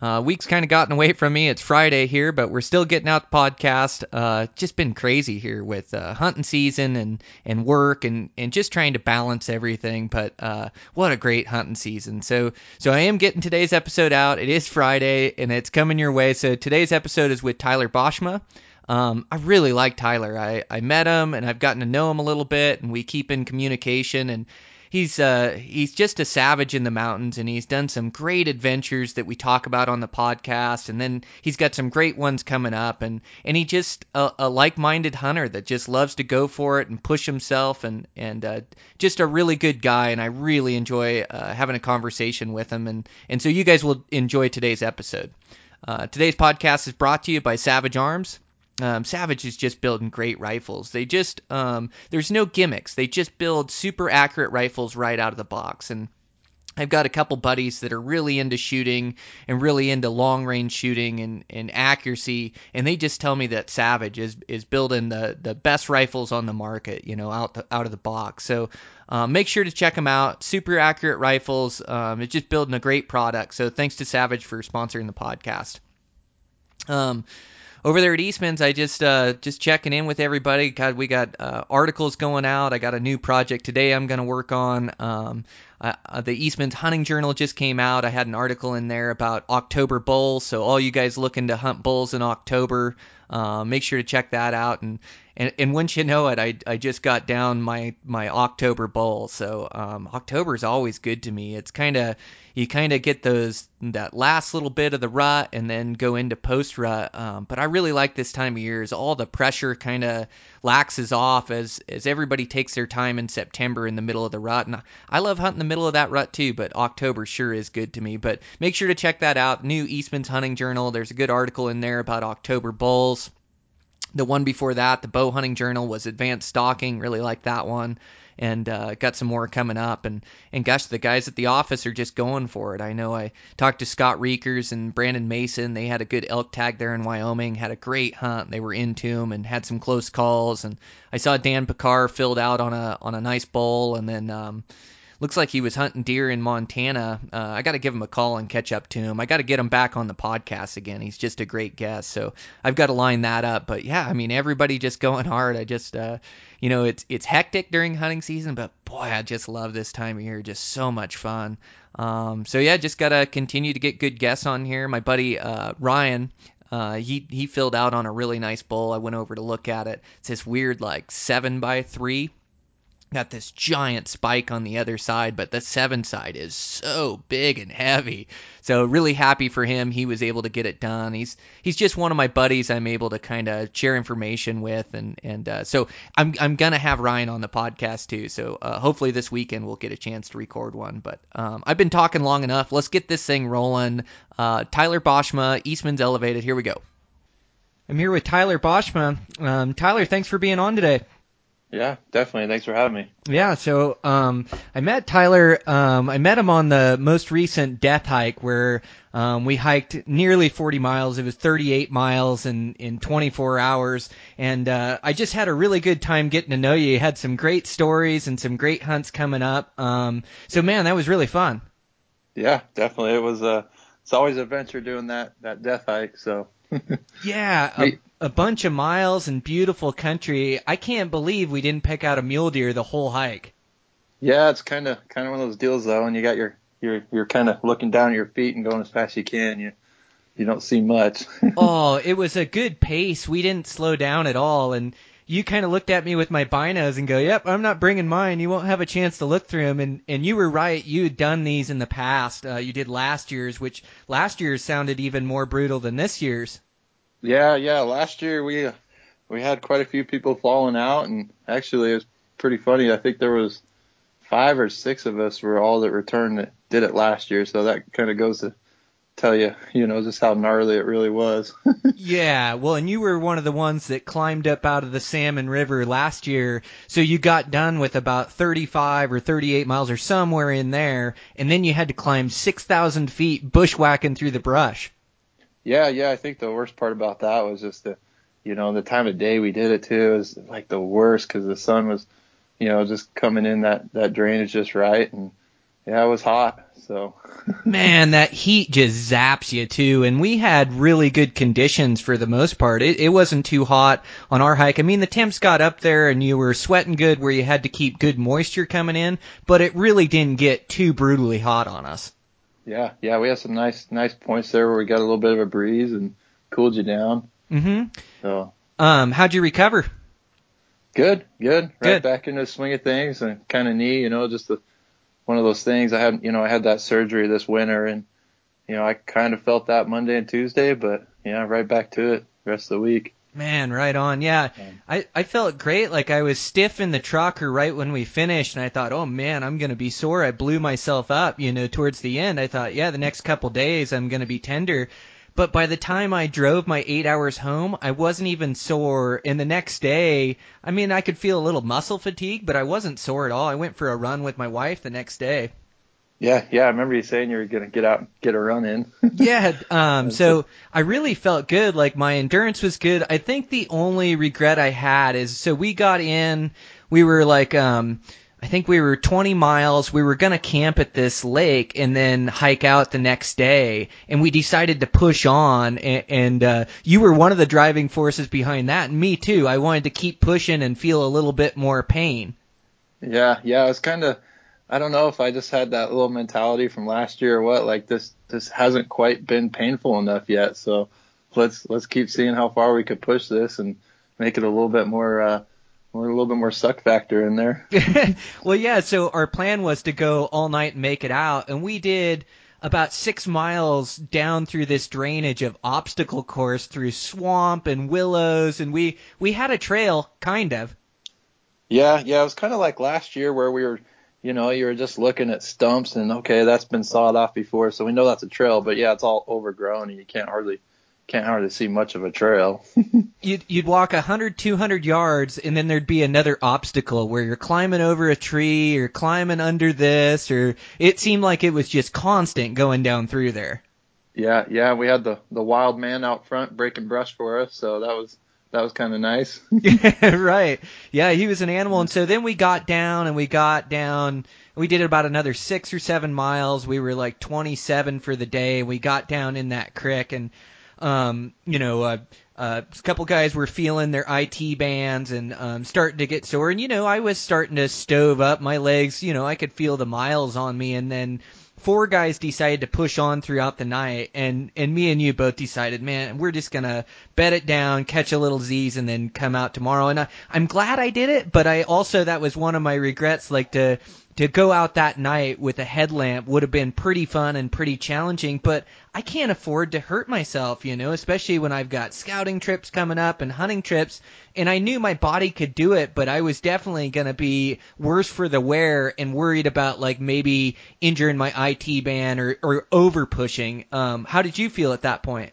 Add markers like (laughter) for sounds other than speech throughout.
Uh, week's kind of gotten away from me. It's Friday here, but we're still getting out the podcast. Uh, just been crazy here with uh, hunting season and, and work and, and just trying to balance everything. But uh, what a great hunting season! So so I am getting today's episode out. It is Friday and it's coming your way. So today's episode is with Tyler Boschma. Um, I really like Tyler. I, I met him and I've gotten to know him a little bit, and we keep in communication and he's uh he's just a savage in the mountains and he's done some great adventures that we talk about on the podcast and then he's got some great ones coming up and and he just a, a like-minded hunter that just loves to go for it and push himself and and uh, just a really good guy and I really enjoy uh, having a conversation with him and and so you guys will enjoy today's episode. Uh, today's podcast is brought to you by Savage Arms. Um, Savage is just building great rifles. They just um, there's no gimmicks. They just build super accurate rifles right out of the box. And I've got a couple buddies that are really into shooting and really into long range shooting and, and accuracy, and they just tell me that Savage is is building the, the best rifles on the market, you know, out the, out of the box. So um, make sure to check them out. Super accurate rifles. Um, it's just building a great product. So thanks to Savage for sponsoring the podcast. Um, over there at Eastman's, I just uh, just checking in with everybody. God, we got uh, articles going out. I got a new project today I'm going to work on. Um, uh, the Eastman's Hunting Journal just came out. I had an article in there about October bulls. So all you guys looking to hunt bulls in October, uh, make sure to check that out. And and, and once you know it, I, I just got down my my October bull. So um, October is always good to me. It's kind of you kind of get those that last little bit of the rut and then go into post rut. Um, but I really like this time of year. Is all the pressure kind of laxes off as as everybody takes their time in September in the middle of the rut. And I love hunting the middle of that rut too. But October sure is good to me. But make sure to check that out. New Eastman's Hunting Journal. There's a good article in there about October bulls. The one before that, the Bow Hunting Journal, was Advanced Stalking. Really like that one. And uh, got some more coming up. And, and gosh, the guys at the office are just going for it. I know I talked to Scott Reekers and Brandon Mason. They had a good elk tag there in Wyoming, had a great hunt. They were into them and had some close calls. And I saw Dan Pickar filled out on a on a nice bowl. And then um, looks like he was hunting deer in Montana. Uh, I got to give him a call and catch up to him. I got to get him back on the podcast again. He's just a great guest, so I've got to line that up. But yeah, I mean everybody just going hard. I just uh, you know it's it's hectic during hunting season, but boy, I just love this time of year. Just so much fun. Um, so yeah, just gotta continue to get good guests on here. My buddy uh, Ryan. Uh, he he filled out on a really nice bull. I went over to look at it. It's this weird like seven by three got this giant spike on the other side, but the seven side is so big and heavy. So really happy for him. He was able to get it done. He's he's just one of my buddies. I'm able to kind of share information with, and and uh, so I'm I'm gonna have Ryan on the podcast too. So uh, hopefully this weekend we'll get a chance to record one. But um, I've been talking long enough. Let's get this thing rolling. Uh, Tyler Boschma, Eastman's Elevated. Here we go. I'm here with Tyler Boschma. Um, Tyler, thanks for being on today. Yeah, definitely. Thanks for having me. Yeah, so um, I met Tyler. Um, I met him on the most recent death hike where um, we hiked nearly 40 miles. It was 38 miles in, in 24 hours, and uh, I just had a really good time getting to know you. You had some great stories and some great hunts coming up. Um, so man, that was really fun. Yeah, definitely. It was uh, it's always an adventure doing that that death hike. So Yeah, a, a bunch of miles and beautiful country. I can't believe we didn't pick out a mule deer the whole hike. yeah, it's kind of kind of one of those deals though, and you got your you're you're kind of looking down at your feet and going as fast as you can. You you don't see much. (laughs) oh, it was a good pace. We didn't slow down at all, and you kind of looked at me with my binos and go, "Yep, I'm not bringing mine. You won't have a chance to look through them." And and you were right. You had done these in the past. Uh, you did last year's, which last year's sounded even more brutal than this year's. yeah, yeah. Last year we we had quite a few people falling out, and actually it was pretty funny. I think there was five or six of us were all that returned that did it last year, so that kind of goes to tell you, you know, just how gnarly it really was. (laughs) yeah, well, and you were one of the ones that climbed up out of the Salmon River last year, so you got done with about 35 or 38 miles or somewhere in there, and then you had to climb 6,000 feet bushwhacking through the brush. Yeah, yeah, I think the worst part about that was just the, you know, the time of day we did it too is like the worst because the sun was, you know, just coming in that that drainage just right, and yeah, it was hot. So (laughs) man, that heat just zaps you too. And we had really good conditions for the most part. It, it wasn't too hot on our hike. I mean, the temps got up there and you were sweating good where you had to keep good moisture coming in, but it really didn't get too brutally hot on us. Yeah, yeah, we had some nice nice points there where we got a little bit of a breeze and cooled you down. Mhm. So, um, how'd you recover? Good, good. Right Good. back into the swing of things and kind of knee, you know, just the one of those things. I had, you know, I had that surgery this winter, and you know, I kind of felt that Monday and Tuesday, but yeah, right back to it the rest of the week. Man, right on. Yeah. I, I felt great. Like I was stiff in the trucker right when we finished and I thought, oh man, I'm going to be sore. I blew myself up, you know, towards the end. I thought, yeah, the next couple days I'm going to be tender. But by the time I drove my eight hours home, I wasn't even sore. And the next day, I mean, I could feel a little muscle fatigue, but I wasn't sore at all. I went for a run with my wife the next day. Yeah, yeah. I remember you saying you were gonna get out, and get a run in. (laughs) yeah, um, so I really felt good. Like my endurance was good. I think the only regret I had is so we got in, we were like, um, I think we were 20 miles. We were going to camp at this lake and then hike out the next day. And we decided to push on. And, and uh, you were one of the driving forces behind that. And me too. I wanted to keep pushing and feel a little bit more pain. Yeah, yeah. I was kind of, I don't know if I just had that little mentality from last year or what. Like this, this hasn't quite been painful enough yet. So let's let's keep seeing how far we could push this and make it a little bit more. Uh, more, a little bit more suck factor in there. (laughs) well, yeah. So our plan was to go all night and make it out, and we did about six miles down through this drainage of obstacle course through swamp and willows, and we we had a trail, kind of. Yeah, yeah. It was kind of like last year where we were, you know, you were just looking at stumps and okay, that's been sawed off before, so we know that's a trail. But yeah, it's all overgrown and you can't hardly can't hardly see much of a trail. (laughs) you'd you'd walk a hundred, two hundred yards, and then there'd be another obstacle where you're climbing over a tree or climbing under this, or it seemed like it was just constant going down through there. Yeah, yeah, we had the the wild man out front breaking brush for us, so that was that was kind of nice. (laughs) (laughs) right. Yeah, he was an animal, and so then we got down and we got down. We did about another six or seven miles. We were like 27 for the day. We got down in that creek and um, you know, uh, uh, a couple guys were feeling their IT bands and um, starting to get sore. And you know, I was starting to stove up my legs. You know, I could feel the miles on me. And then four guys decided to push on throughout the night, and and me and you both decided, man, we're just gonna bet it down, catch a little Z's, and then come out tomorrow. And I, I'm glad I did it, but I also that was one of my regrets, like to to go out that night with a headlamp would have been pretty fun and pretty challenging, but I can't afford to hurt myself, you know, especially when I've got scouting trips coming up and hunting trips. And I knew my body could do it, but I was definitely going to be worse for the wear and worried about like maybe injuring my IT band or, or over pushing. Um, how did you feel at that point?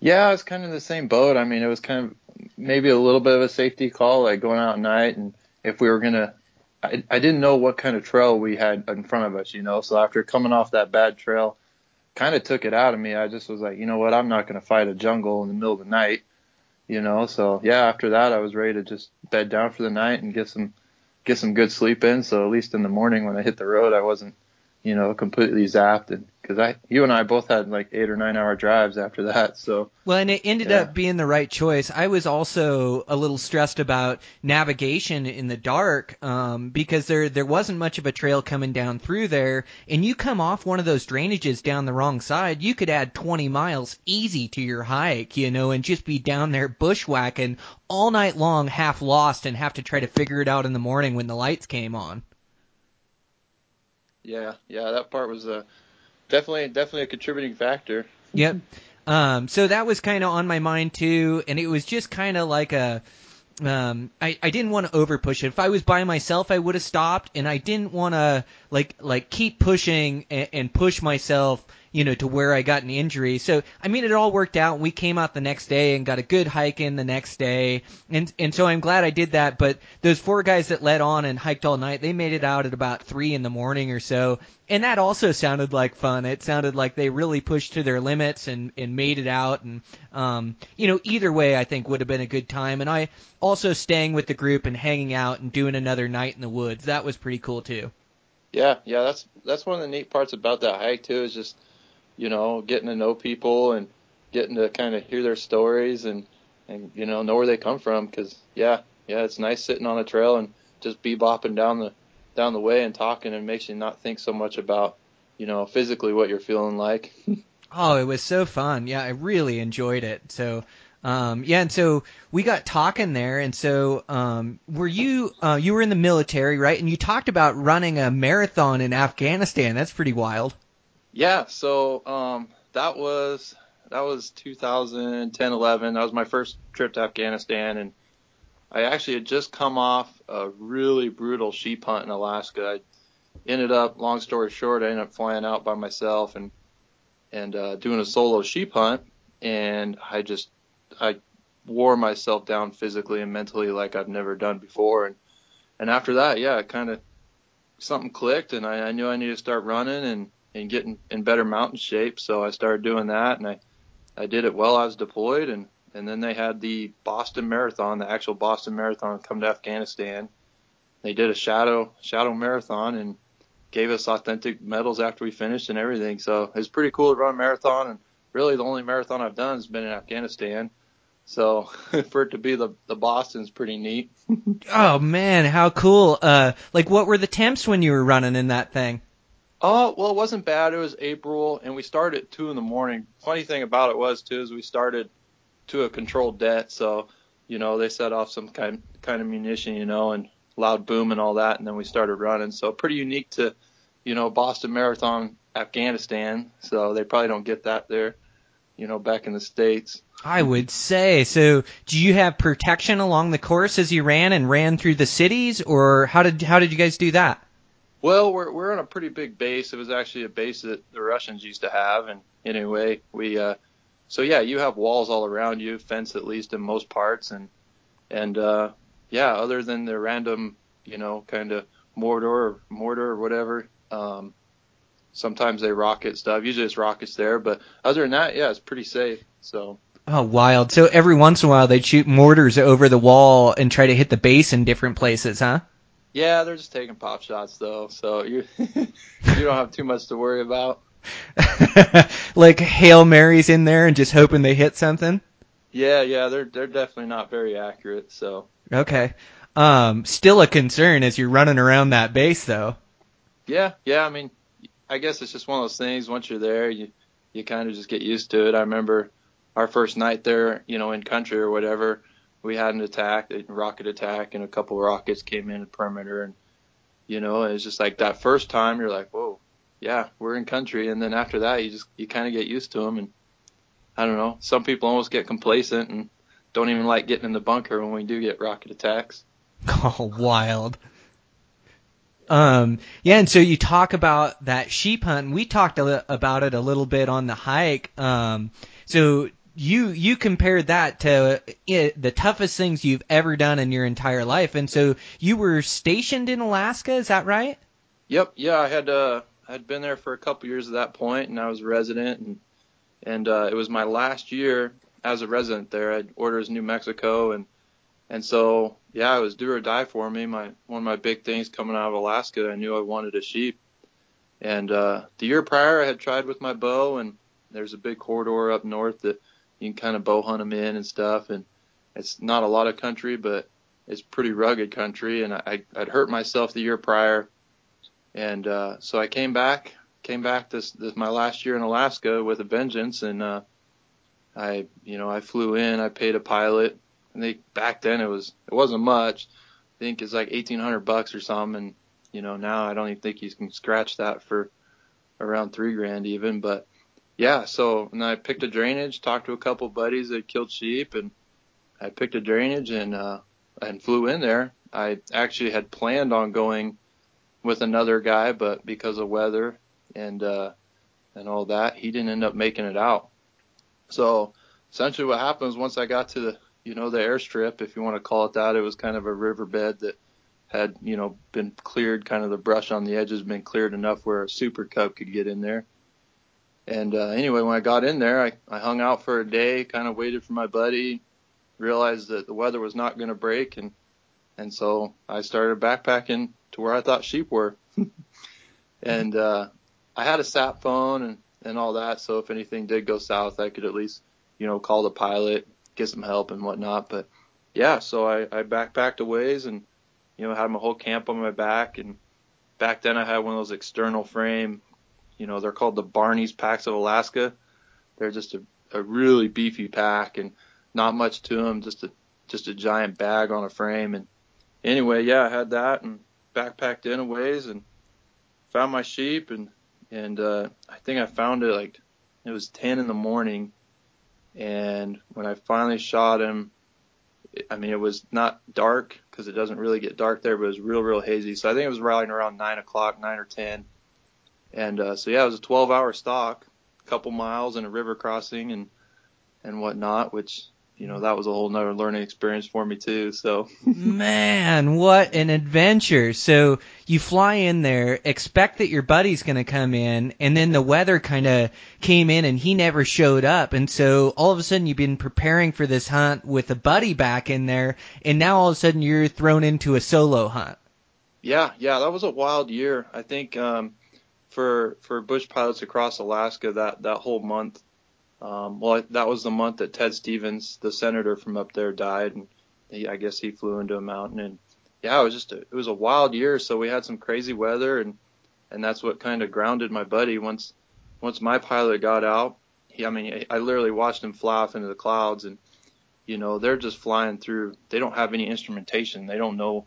Yeah, I was kind of in the same boat. I mean, it was kind of maybe a little bit of a safety call, like going out at night and if we were going to I, I didn't know what kind of trail we had in front of us, you know. So after coming off that bad trail, kind of took it out of me. I just was like, you know what, I'm not going to fight a jungle in the middle of the night, you know. So yeah, after that, I was ready to just bed down for the night and get some get some good sleep in. So at least in the morning when I hit the road, I wasn't, you know, completely zapped and because I, you and I both had like eight or nine hour drives after that. So well, and it ended yeah. up being the right choice. I was also a little stressed about navigation in the dark um, because there there wasn't much of a trail coming down through there, and you come off one of those drainages down the wrong side, you could add 20 miles easy to your hike, you know, and just be down there bushwhacking all night long, half lost, and have to try to figure it out in the morning when the lights came on. Yeah, yeah, that part was a. Uh definitely definitely a contributing factor. Yep. Um, so that was kind of on my mind too, and it was just kind of like a. Um, I, I didn't want to over push it. If I was by myself, I would have stopped, and I didn't want to like like keep pushing and, and push myself you know, to where I got an injury. So, I mean, it all worked out. We came out the next day and got a good hike in the next day. And, and so I'm glad I did that. But those four guys that led on and hiked all night, they made it out at about three in the morning or so. And that also sounded like fun. It sounded like they really pushed to their limits and, and made it out. And, um, you know, either way, I think would have been a good time. And I also staying with the group and hanging out and doing another night in the woods. That was pretty cool too. Yeah, yeah, that's that's one of the neat parts about that hike too is just you know getting to know people and getting to kind of hear their stories and and you know know where they come from because yeah yeah it's nice sitting on a trail and just bebopping down the down the way and talking and makes you not think so much about you know physically what you're feeling like. (laughs) oh, it was so fun. Yeah, I really enjoyed it. So um, yeah, and so we got talking there, and so um, were you uh, you were in the military, right? And you talked about running a marathon in Afghanistan. That's pretty wild. Yeah, so um, that was that was 2010, 11. That was my first trip to Afghanistan, and I actually had just come off a really brutal sheep hunt in Alaska. I ended up, long story short, I ended up flying out by myself and and uh, doing a solo sheep hunt, and I just I wore myself down physically and mentally like I've never done before. And and after that, yeah, it kind of something clicked, and I, I knew I needed to start running and and getting in better mountain shape. So I started doing that, and I I did it while I was deployed, and and then they had the Boston Marathon, the actual Boston Marathon, come to Afghanistan. They did a shadow shadow marathon and gave us authentic medals after we finished and everything. So it was pretty cool to run a marathon, and really the only marathon I've done has been in Afghanistan. So (laughs) for it to be the the Boston's pretty neat. (laughs) oh man, how cool! Uh, like what were the temps when you were running in that thing? Oh well, it wasn't bad. It was April, and we started at two in the morning. Funny thing about it was too is we started to a controlled det, so you know they set off some kind kind of munition, you know, and loud boom and all that, and then we started running. So pretty unique to, you know, Boston Marathon, Afghanistan. So they probably don't get that there, you know, back in the states. I would say. So, do you have protection along the course as you ran and ran through the cities, or how did how did you guys do that? Well, we're we're on a pretty big base. It was actually a base that the Russians used to have, and anyway, we uh, so yeah, you have walls all around you, fence at least in most parts, and and uh, yeah, other than the random, you know, kind of mortar or mortar or whatever. Um, sometimes they rocket stuff. Usually it's rockets there, but other than that, yeah, it's pretty safe. So. Oh, wild. So every once in a while they'd shoot mortars over the wall and try to hit the base in different places, huh? Yeah, they're just taking pop shots though, so you (laughs) you don't have too much to worry about. (laughs) like Hail Marys in there and just hoping they hit something? Yeah, yeah, they're they're definitely not very accurate, so. Okay. Um still a concern as you're running around that base though. Yeah, yeah, I mean I guess it's just one of those things once you're there you you kind of just get used to it. I remember our first night there, you know, in country or whatever, we had an attack, a rocket attack, and a couple of rockets came in the perimeter, and you know, it was just like that first time you're like, whoa, yeah, we're in country, and then after that you just you kind of get used to them, and I don't know, some people almost get complacent and don't even like getting in the bunker when we do get rocket attacks. (laughs) Oh, wild. Um, yeah, and so you talk about that sheep hunt, and we talked a, about it a little bit on the hike. Um, so you you compared that to it, the toughest things you've ever done in your entire life, and so you were stationed in Alaska. Is that right? Yep. Yeah, I had uh, I'd been there for a couple years at that point, and I was a resident, and and uh, it was my last year as a resident there. I'd orders New Mexico, and and so yeah, it was do or die for me. My one of my big things coming out of Alaska, I knew I wanted a sheep, and uh, the year prior I had tried with my bow, and there's a big corridor up north that you can kind of bow hunt them in and stuff. And it's not a lot of country, but it's pretty rugged country. And I, I'd hurt myself the year prior. And, uh, so I came back, came back this, this, my last year in Alaska with a vengeance. And, uh, I, you know, I flew in, I paid a pilot and they, back then it was, it wasn't much. I think it's like 1800 bucks or something. And, you know, now I don't even think you can scratch that for around three grand even, but yeah, so and I picked a drainage, talked to a couple buddies that killed sheep, and I picked a drainage and uh, and flew in there. I actually had planned on going with another guy, but because of weather and uh, and all that, he didn't end up making it out. So essentially, what happens once I got to the you know the airstrip, if you want to call it that, it was kind of a riverbed that had you know been cleared, kind of the brush on the edges been cleared enough where a super cub could get in there. And uh, anyway, when I got in there, I, I hung out for a day, kind of waited for my buddy, realized that the weather was not going to break, and and so I started backpacking to where I thought sheep were. (laughs) and uh, I had a sat phone and and all that, so if anything did go south, I could at least you know call the pilot, get some help and whatnot. But yeah, so I, I backpacked a ways and you know had my whole camp on my back, and back then I had one of those external frame you know, they're called the Barney's packs of Alaska. They're just a, a really beefy pack and not much to them, just a just a giant bag on a frame. And anyway, yeah, I had that and backpacked in a ways and found my sheep and and uh, I think I found it like it was 10 in the morning. And when I finally shot him, I mean, it was not dark because it doesn't really get dark there, but it was real, real hazy. So I think it was riding around nine o'clock, nine or 10. And uh, so yeah, it was a 12 hour stalk, a couple miles and a river crossing and and whatnot, which you know that was a whole nother learning experience for me too. So (laughs) man, what an adventure! So you fly in there, expect that your buddy's going to come in, and then the weather kind of came in and he never showed up, and so all of a sudden you've been preparing for this hunt with a buddy back in there, and now all of a sudden you're thrown into a solo hunt. Yeah, yeah, that was a wild year. I think um, for for bush pilots across Alaska that that whole month. Um, well, that was the month that Ted Stevens, the senator from up there, died, and he, I guess he flew into a mountain. And yeah, it was just a, it was a wild year. So we had some crazy weather, and and that's what kind of grounded my buddy. Once once my pilot got out, he, I mean, I literally watched him fly off into the clouds, and you know they're just flying through. They don't have any instrumentation. They don't know,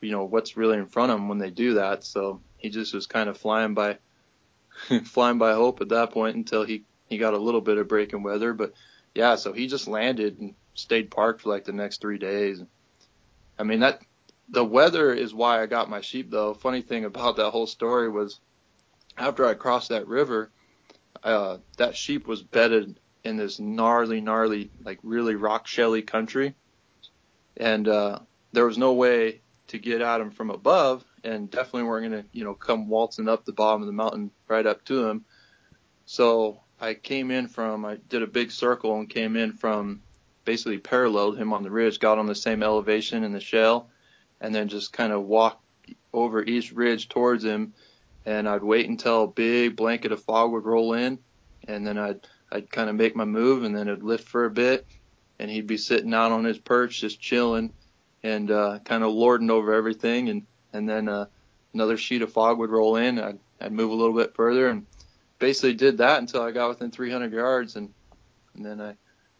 you know, what's really in front of them when they do that. So he just was kind of flying by (laughs) flying by hope at that point until he he got a little bit of breaking weather. But yeah, so he just landed and stayed parked for like the next three days. I mean that the weather is why I got my sheep though. Funny thing about that whole story was after I crossed that river, uh, that sheep was bedded in this gnarly, gnarly, like really rock shelly country, and uh, there was no way to get at him from above and definitely weren't going to, you know, come waltzing up the bottom of the mountain right up to him. So I came in from, I did a big circle and came in from basically paralleled him on the ridge, got on the same elevation in the shell, and then just kind of walked over each ridge towards him. And I'd wait until a big blanket of fog would roll in, and then I'd I'd kind of make my move, and then it'd lift for a bit, and he'd be sitting out on his perch just chilling, and uh, kind of lording over everything. And and then uh, another sheet of fog would roll in. I'd, I'd move a little bit further, and basically did that until I got within 300 yards, and and then I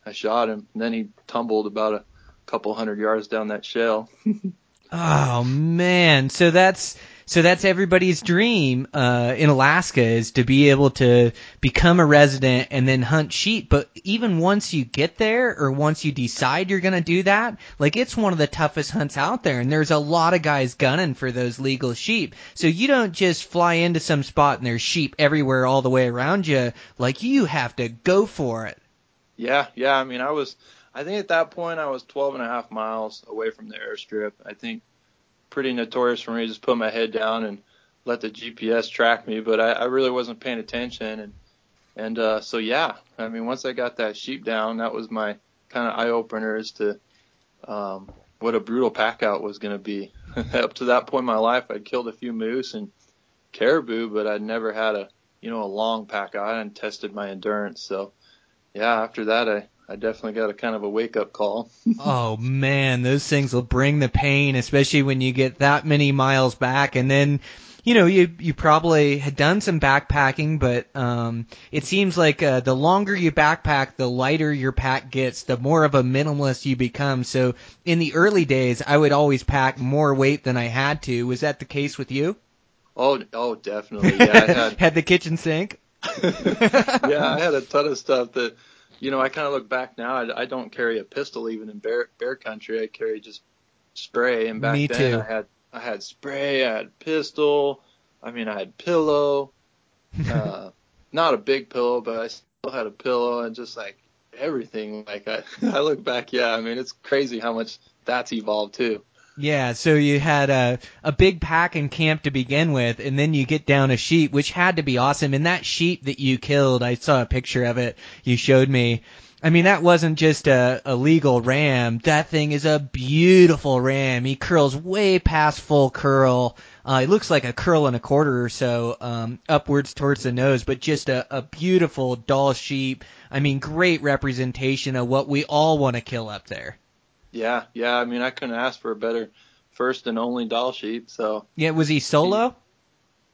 I shot him. And then he tumbled about a couple hundred yards down that shell. (laughs) oh man, so that's so that's everybody's dream uh, in Alaska is to be able to become a resident and then hunt sheep. But even once you get there or once you decide you're going to do that, like it's one of the toughest hunts out there. And there's a lot of guys gunning for those legal sheep. So you don't just fly into some spot and there's sheep everywhere all the way around you. Like you have to go for it. Yeah, yeah. I mean, I was, I think at that point I was 12 and a half miles away from the airstrip. I think pretty notorious for me to just put my head down and let the GPS track me, but I, I really wasn't paying attention. And, and, uh, so yeah, I mean, once I got that sheep down, that was my kind of eye opener as to, um, what a brutal pack out was going to be. (laughs) Up to that point in my life, I'd killed a few moose and caribou, but I'd never had a, you know, a long pack out. Hadn't tested my endurance. So yeah, after that, I, I definitely got a kind of a wake up call. (laughs) oh man, those things will bring the pain, especially when you get that many miles back and then you know, you you probably had done some backpacking, but um, it seems like uh, the longer you backpack, the lighter your pack gets, the more of a minimalist you become. So in the early days, I would always pack more weight than I had to. Was that the case with you? Oh, oh, definitely. Yeah, I (laughs) had had the kitchen sink. (laughs) yeah, I had a ton of stuff that you know, I kind of look back now. I, I don't carry a pistol even in bear bear country. I carry just spray. And back Me then, too. I had I had spray. I had pistol. I mean, I had pillow. (laughs) Uh, not a big pillow, but I still had a pillow and just like everything. Like I, (laughs) I look back, yeah, I mean it's crazy how much that's evolved too. Yeah, so you had a a big pack in camp to begin with, and then you get down a sheep, which had to be awesome. And that sheep that you killed, I saw a picture of it. You showed me. I mean, that wasn't just a, a legal ram. That thing is a beautiful ram. He curls way past full curl. Uh, it looks like a curl and a quarter or so, um, upwards towards the nose, but just a, a beautiful Dall sheep. I mean, great representation of what we all want to kill up there. Yeah, yeah. I mean, I couldn't ask for a better first and only Dall sheep. So Yeah, was he solo?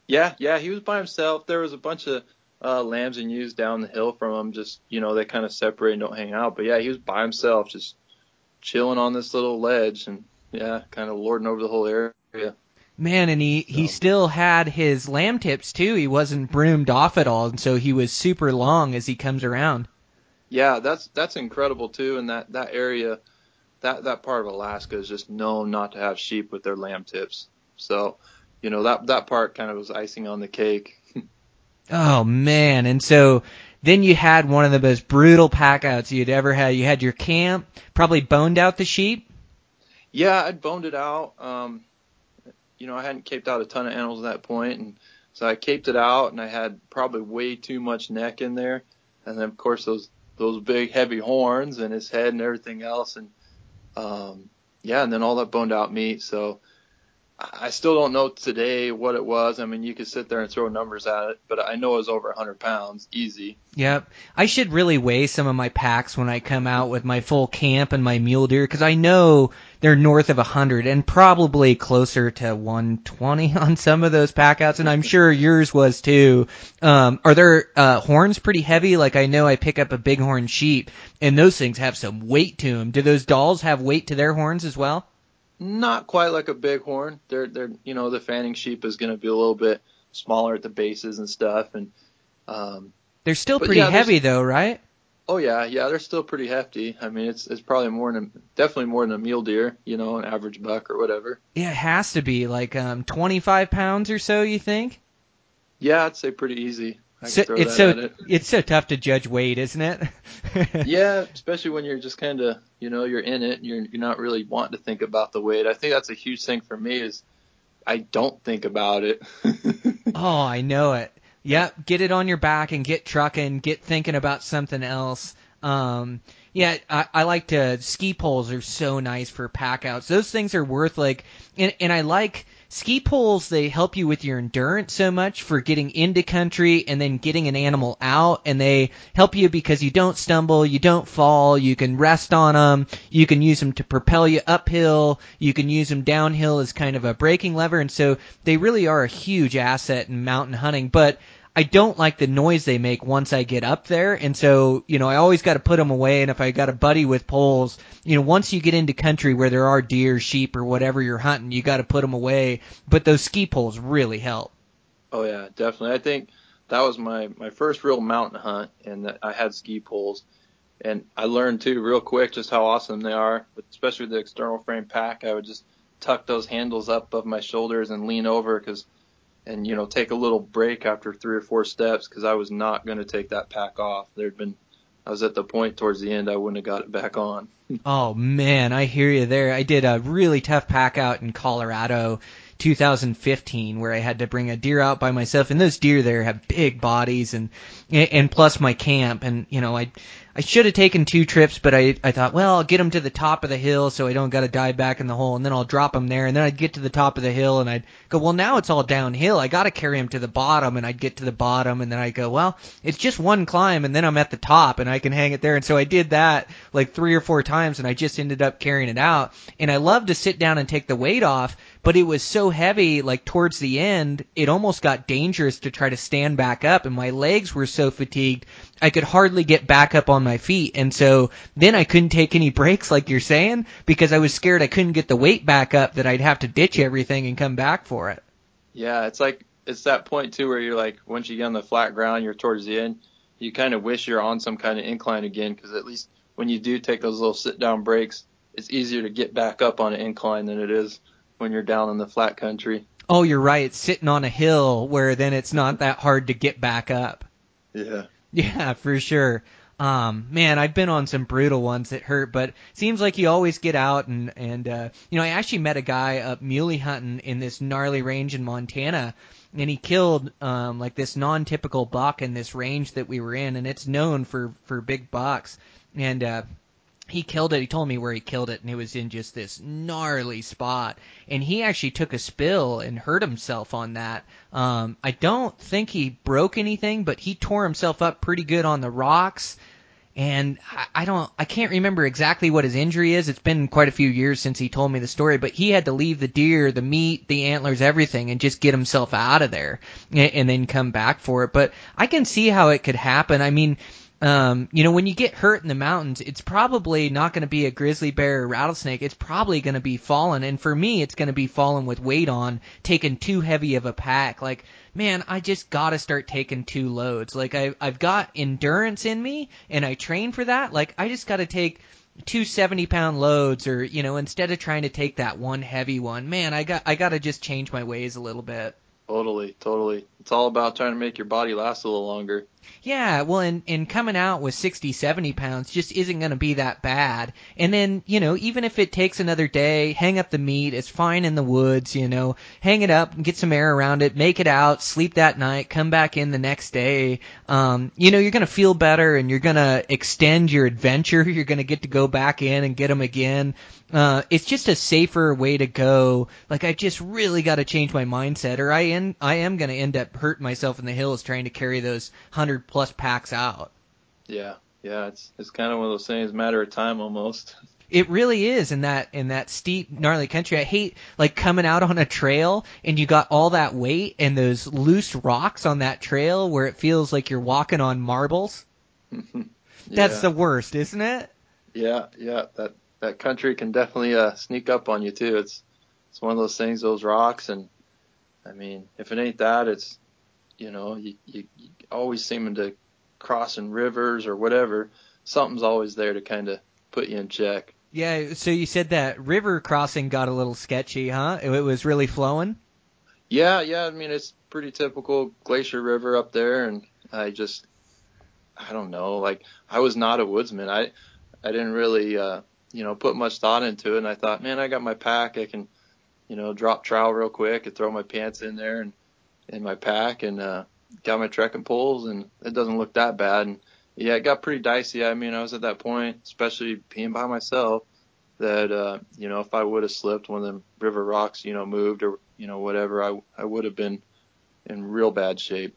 yeah, yeah, he was by himself. There was a bunch of uh, lambs and ewes down the hill from him. Just you know, they kind of separate and don't hang out. But yeah, he was by himself, just chilling on this little ledge and yeah, kind of lording over the whole area. Man, and he he still had his lamb tips too. He wasn't broomed off at all, and so he was super long as he comes around. Yeah, that's that's incredible too. And that that area, that that part of Alaska is just known not to have sheep with their lamb tips. So, you know that that part kind of was icing on the cake. (laughs) Oh man, and so then you had one of the most brutal packouts you'd ever had. You had your camp, probably boned out the sheep. Yeah, I'd boned it out. Um, you know, I hadn't caped out a ton of animals at that point, and so I caped it out, and I had probably way too much neck in there, and then of course those those big heavy horns and his head and everything else, and um, yeah, and then all that boned out meat. So I still don't know today what it was. I mean, you could sit there and throw numbers at it, but I know it was over 100 pounds, easy. Yep. I should really weigh some of my packs when I come out with my full camp and my mule deer because I know they're north of 100 and probably closer to 120 (laughs) on some of those packouts, and I'm sure yours was too. Um, are their uh, horns pretty heavy? Like I know I pick up a bighorn sheep, and those things have some weight to them. Do those Dalls have weight to their horns as well? Not quite like a bighorn. They're they're you know the fanning sheep is going to be a little bit smaller at the bases and stuff, and um, They're still pretty yeah, heavy though, right? Oh yeah, yeah, they're still pretty hefty. I mean, it's it's probably more than a, definitely more than a mule deer, you know, an average buck or whatever. Yeah, it has to be like um 25 pounds or so. You think? Yeah, I'd say pretty easy. So, it's so it. it's so tough to judge weight, isn't it? (laughs) Yeah, especially when you're just kind of, you know, you're in it and you're you're not really wanting to think about the weight. I think that's a huge thing for me is I don't think about it. (laughs) Oh, I know it. Yep, get it on your back and get trucking, get thinking about something else. Um, yeah, I, I like to ski poles are so nice for packouts. Those things are worth like, and and I like ski poles. They help you with your endurance so much for getting into country and then getting an animal out, and they help you because you don't stumble, you don't fall, you can rest on them, you can use them to propel you uphill, you can use them downhill as kind of a braking lever, and so they really are a huge asset in mountain hunting. But I don't like the noise they make once I get up there, and so you know I always got to put them away. And if I got a buddy with poles, you know once you get into country where there are deer, sheep, or whatever you're hunting, you got to put them away. But those ski poles really help. Oh yeah, definitely. I think that was my my first real mountain hunt, and that I had ski poles, and I learned too real quick just how awesome they are. Especially the external frame pack, I would just tuck those handles up above my shoulders and lean over because, and you know take a little break after three or four steps because I was not going to take that pack off. There'd been I was at the point towards the end I wouldn't have got it back on. (laughs) Oh man, I hear you there. I did a really tough pack out in Colorado 2015 where I had to bring a deer out by myself and those deer there have big bodies and and plus my camp and you know I I should have taken two trips but I I thought well I'll get them to the top of the hill so I don't got to dive back in the hole and then I'll drop them there and then I'd get to the top of the hill and I'd go well now it's all downhill. I got to carry them to the bottom and I'd get to the bottom and then I'd go well it's just one climb and then I'm at the top and I can hang it there. And so I did that like three or four times and I just ended up carrying it out. And I love to sit down and take the weight off but it was so heavy like towards the end it almost got dangerous to try to stand back up and my legs were so fatigued I could hardly get back up on my feet and so then I couldn't take any breaks like you're saying because I was scared I couldn't get the weight back up that I'd have to ditch everything and come back for it. Yeah, it's like it's that point too where you're like once you get on the flat ground, you're towards the end. You kind of wish you're on some kind of incline again because at least when you do take those little sit down breaks, it's easier to get back up on an incline than it is when you're down in the flat country. Oh, you're right. It's sitting on a hill where then it's not that hard to get back up. Yeah. Yeah, for sure. Um, man, I've been on some brutal ones that hurt, but seems like you always get out and and uh, you know, I actually met a guy up muley hunting in this gnarly range in Montana, and he killed um like this non-typical buck in this range that we were in, and it's known for for big bucks, and uh, he killed it. He told me where he killed it, and it was in just this gnarly spot. And he actually took a spill and hurt himself on that. Um, I don't think he broke anything, but he tore himself up pretty good on the rocks. And I, I don't, I can't remember exactly what his injury is. It's been quite a few years since he told me the story, but he had to leave the deer, the meat, the antlers, everything, and just get himself out of there, and, and then come back for it. But I can see how it could happen. I mean um, you know, when you get hurt in the mountains, it's probably not going to be a grizzly bear or rattlesnake. It's probably going to be fallen. And for me, it's going to be fallen with weight on, taking too heavy of a pack. Like, man, I just got to start taking two loads. Like, I, I've got endurance in me and I train for that. Like, I just got to take two 70 pound loads or, you know, instead of trying to take that one heavy one, man, I got, I got to just change my ways a little bit. Totally, totally. It's all about trying to make your body last a little longer. Yeah, well, and, and coming out with 60, 70 pounds just isn't going to be that bad. And then, you know, even if it takes another day, hang up the meat. It's fine in the woods, you know, hang it up, get some air around it, make it out, sleep that night, come back in the next day. Um, you know, you're going to feel better and you're going to extend your adventure. (laughs) You're going to get to go back in and get them again. Uh, it's just a safer way to go. Like I just really got to change my mindset, or I am I am going to end up hurting myself in the hills trying to carry those hundred plus packs out. Yeah, yeah, it's it's kind of one of those things, matter of time almost. (laughs) It really is in that in that steep gnarly country. I hate like coming out on a trail and you got all that weight and those loose rocks on that trail where it feels like you're walking on marbles. (laughs) That's the worst, isn't it? Yeah, yeah, that that country can definitely uh, sneak up on you too. It's it's one of those things, those rocks, and I mean, if it ain't that, it's you know, you, you always seeming to crossing rivers or whatever. Something's always there to kind of put you in check. Yeah. So you said that river crossing got a little sketchy, huh? It, it was really flowing. Yeah, yeah. I mean, it's pretty typical glacier river up there, and I just, I don't know. Like, I was not a woodsman. I, I didn't really, uh, you know, put much thought into it. And I thought, man, I got my pack. I can, you know, drop trowel real quick and throw my pants in there and in my pack and uh, got my trekking poles, and it doesn't look that bad. And yeah, it got pretty dicey. I mean, I was at that point, especially being by myself, that uh, you know, if I would have slipped, of them river rocks, you know, moved or you know whatever, I I would have been in real bad shape.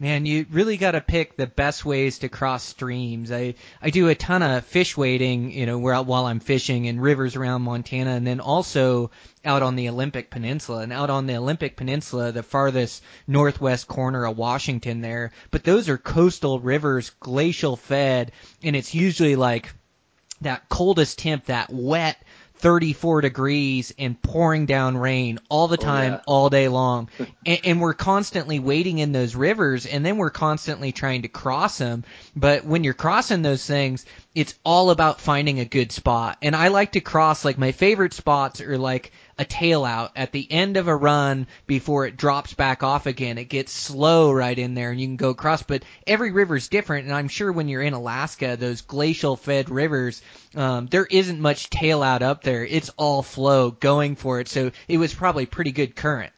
Man, you really got to pick the best ways to cross streams. I I do a ton of fish wading, you know, where while I'm fishing in rivers around Montana, and then also out on the Olympic Peninsula. And out on the Olympic Peninsula, the farthest northwest corner of Washington, there. But those are coastal rivers, glacial fed, and it's usually like that coldest temp, that wet 34 degrees and pouring down rain all the oh, time, yeah. all day long. (laughs) and, and we're constantly wading in those rivers and then we're constantly trying to cross them. But when you're crossing those things, it's all about finding a good spot. And I like to cross, like my favorite spots are like a tail out at the end of a run before it drops back off again. It gets slow right in there and you can go across, but every river's different. And I'm sure when you're in Alaska, those glacial fed rivers, um, there isn't much tail out up there. It's all flow going for it. So it was probably pretty good current.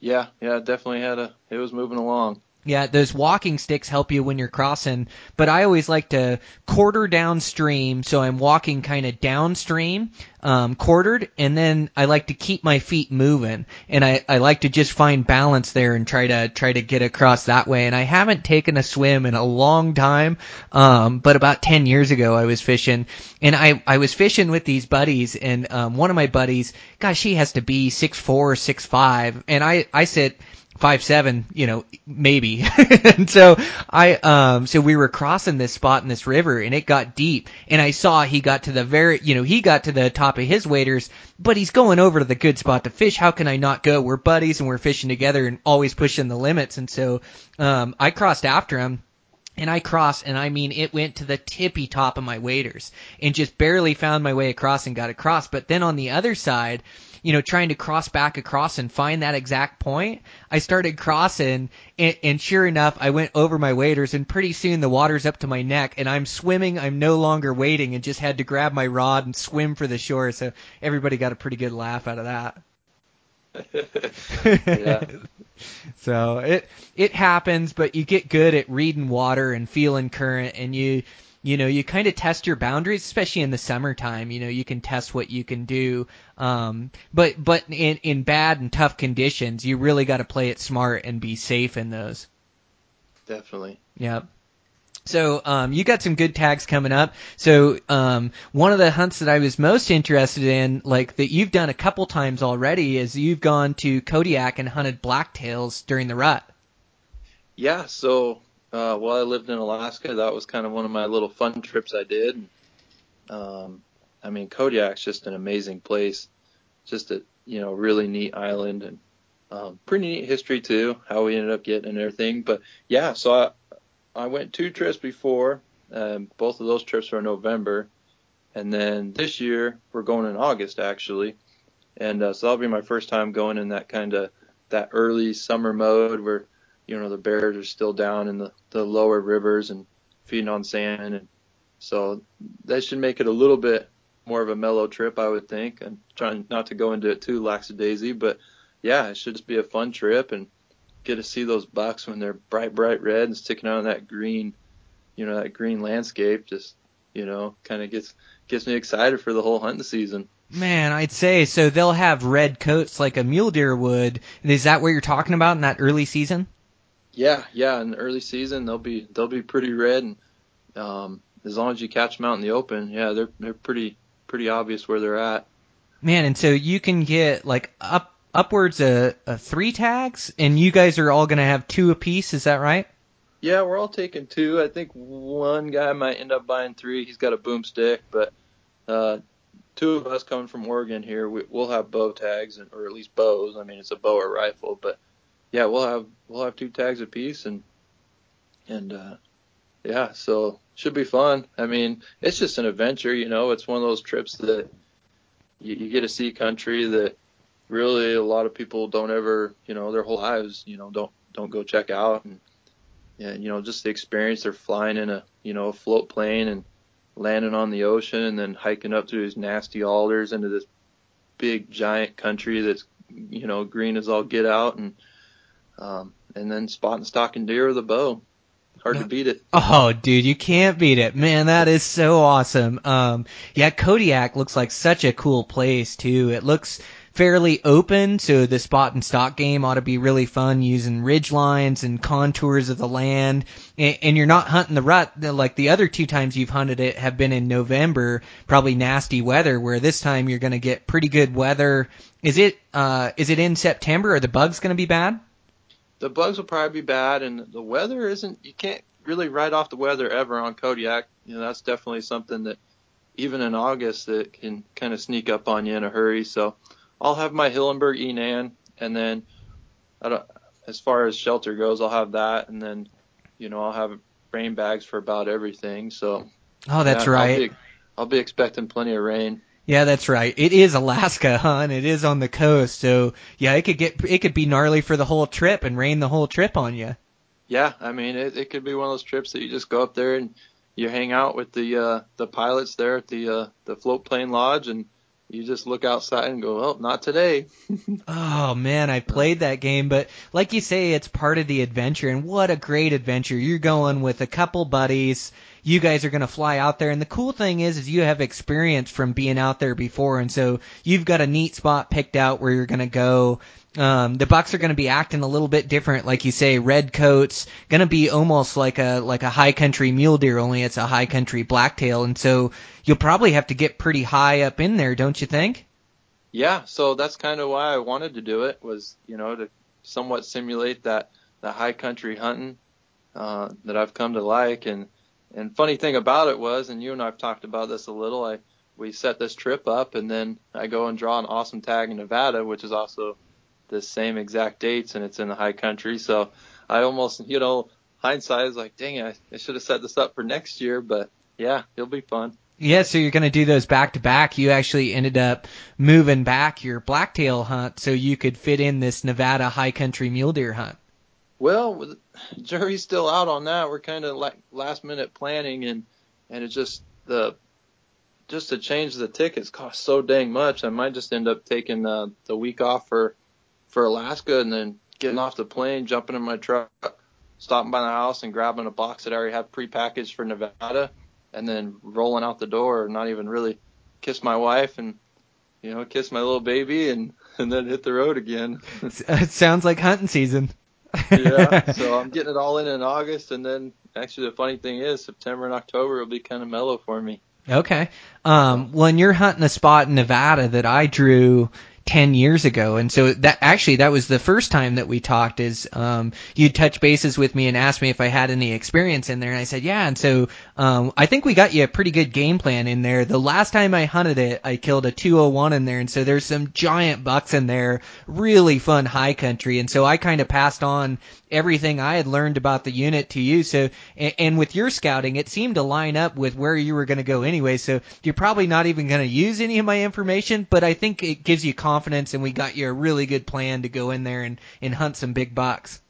Yeah, yeah, definitely had a. It was moving along. Yeah, those walking sticks help you when you're crossing, but I always like to quarter downstream, so I'm walking kind of downstream, um, quartered, and then I like to keep my feet moving, and I, I like to just find balance there and try to try to get across that way. And I haven't taken a swim in a long time, um, but about ten years ago I was fishing, and I I was fishing with these buddies, and um, one of my buddies, gosh, she has to be six four, six five, and I I said five seven, you know, maybe. (laughs) and so I um so we were crossing this spot in this river and it got deep and I saw he got to the very you know, he got to the top of his waders, but he's going over to the good spot to fish. How can I not go? We're buddies and we're fishing together and always pushing the limits and so um I crossed after him and I crossed, and I mean, it went to the tippy top of my waders, and just barely found my way across and got across. But then on the other side, you know, trying to cross back across and find that exact point, I started crossing, and, and sure enough, I went over my waders, and pretty soon the water's up to my neck, and I'm swimming. I'm no longer wading, and just had to grab my rod and swim for the shore. So everybody got a pretty good laugh out of that. (laughs) yeah. (laughs) So it it happens, but you get good at reading water and feeling current, and you you know you kind of test your boundaries, especially in the summertime. You know you can test what you can do, um, but but in in bad and tough conditions, you really got to play it smart and be safe in those. Definitely. Yep. So um, you got some good tags coming up. So um, one of the hunts that I was most interested in, like that you've done a couple times already, is you've gone to Kodiak and hunted blacktails during the rut. Yeah. So uh, while I lived in Alaska, that was kind of one of my little fun trips I did. Um, I mean, Kodiak's just an amazing place. Just a you know really neat island and um, pretty neat history too. How we ended up getting and everything. But yeah, so I, I went two trips before. Um, both of those trips were in November, and then this year we're going in August actually, and uh, so that'll be my first time going in that kind of that early summer mode where you know the bears are still down in the, the lower rivers and feeding on sand, and so that should make it a little bit more of a mellow trip, I would think. I'm trying not to go into it too lackadaisy, but yeah, it should just be a fun trip and get to see those bucks when they're bright, bright red and sticking out of that green, you know, that green landscape. Just, you know, kind of gets gets me excited for the whole hunting season. Man, I'd say so. They'll have red coats like a mule deer would. Is that what you're talking about in that early season? Yeah, yeah. In the early season, they'll be they'll be pretty red, and um, as long as you catch them out in the open, yeah, they're they're pretty pretty obvious where they're at. Man, and so you can get like up upwards of, of three tags, and you guys are all going to have two apiece. Is that right? Yeah, we're all taking two. I think one guy might end up buying three. He's got a boomstick, but uh, two of us coming from Oregon here, we, we'll have bow tags, and, or at least bows. I mean, it's a bow or rifle, but yeah, we'll have we'll have two tags apiece, and and uh, yeah, so should be fun. I mean, it's just an adventure, you know. It's one of those trips that you, you get to see country that really a lot of people don't ever, you know, their whole lives, you know, don't don't go check out and yeah, you know, just the experience they're flying in a, you know, a float plane and landing on the ocean and then hiking up through these nasty alders into this big giant country that's, you know, green as all get out and um and then spot spotting stalking deer with a bow. Hard to beat it. Oh, dude, you can't beat it. Man, that is so awesome. Um, yeah, Kodiak looks like such a cool place too. It looks fairly open, so the spot and stock game ought to be really fun using ridge lines and contours of the land. And, and you're not hunting the rut like the other two times you've hunted it have been in November, probably nasty weather. Where this time you're going to get pretty good weather. Is it uh, is it in September? Are the bugs going to be bad? The bugs will probably be bad, and the weather isn't. You can't really write off the weather ever on Kodiak. You know, that's definitely something that even in August that can kind of sneak up on you in a hurry. So I'll have my Hilleberg Enan, and then I don't, as far as shelter goes, I'll have that, and then you know I'll have rain bags for about everything. So Oh, that's yeah, right. I'll be, I'll be expecting plenty of rain. Yeah, that's right. It is Alaska, huh? And it is on the coast, so yeah, it could get it could be gnarly for the whole trip and rain the whole trip on you. Yeah, I mean it, it could be one of those trips that you just go up there and you hang out with the uh, the pilots there at the uh, the float plane lodge and you just look outside and go, oh, not today. (laughs) Oh man, I played that game, but like you say, it's part of the adventure, and what a great adventure! You're going with a couple buddies. You guys are going to fly out there, and the cool thing is, is you have experience from being out there before, and so you've got a neat spot picked out where you're going to go. Um, the Bucks are going to be acting a little bit different, like you say, red coats, going to be almost like a like a high country mule deer, only it's a high country blacktail, and so you'll probably have to get pretty high up in there, don't you think? Yeah, so that's kind of why I wanted to do it was, you know, to somewhat simulate that the high country hunting uh, that I've come to like. And and funny thing about it was, and you and I've talked about this a little. I we set this trip up, and then I go and draw an awesome tag in Nevada, which is also the same exact dates, and it's in the high country. So I almost, you know, hindsight is like, dang, I, I should have set this up for next year, but yeah, it'll be fun. Yeah, so you're going to do those back to back. You actually ended up moving back your blacktail hunt so you could fit in this Nevada high country mule deer hunt. Well, jury's still out on that. We're kind of like last minute planning, and and it's just the just to change the tickets cost so dang much. I might just end up taking uh, the week off for for Alaska, and then getting off the plane, jumping in my truck, stopping by the house, and grabbing a box that I already have prepackaged for Nevada, and then rolling out the door, not even really kiss my wife and you know kiss my little baby, and (laughs) and then hit the road again. it sounds like hunting season. yeah, (laughs) so I'm getting it all in in August, and then actually the funny thing is September and October will be kind of mellow for me. Okay. Um, when you're hunting a spot in Nevada that I drew 10 years ago, and so that actually that was the first time that we talked. Is um, you touch bases with me and asked me if I had any experience in there, and I said yeah. And so um, I think we got you a pretty good game plan in there. The last time I hunted it, I killed a 201 in there, and so there's some giant bucks in there, really fun high country, and so I kind of passed on everything I had learned about the unit to you. So, and, and with your scouting, it seemed to line up with where you were going to go anyway. So you're probably not even going to use any of my information, but I think it gives you confidence, and we got you a really good plan to go in there and and hunt some big bucks.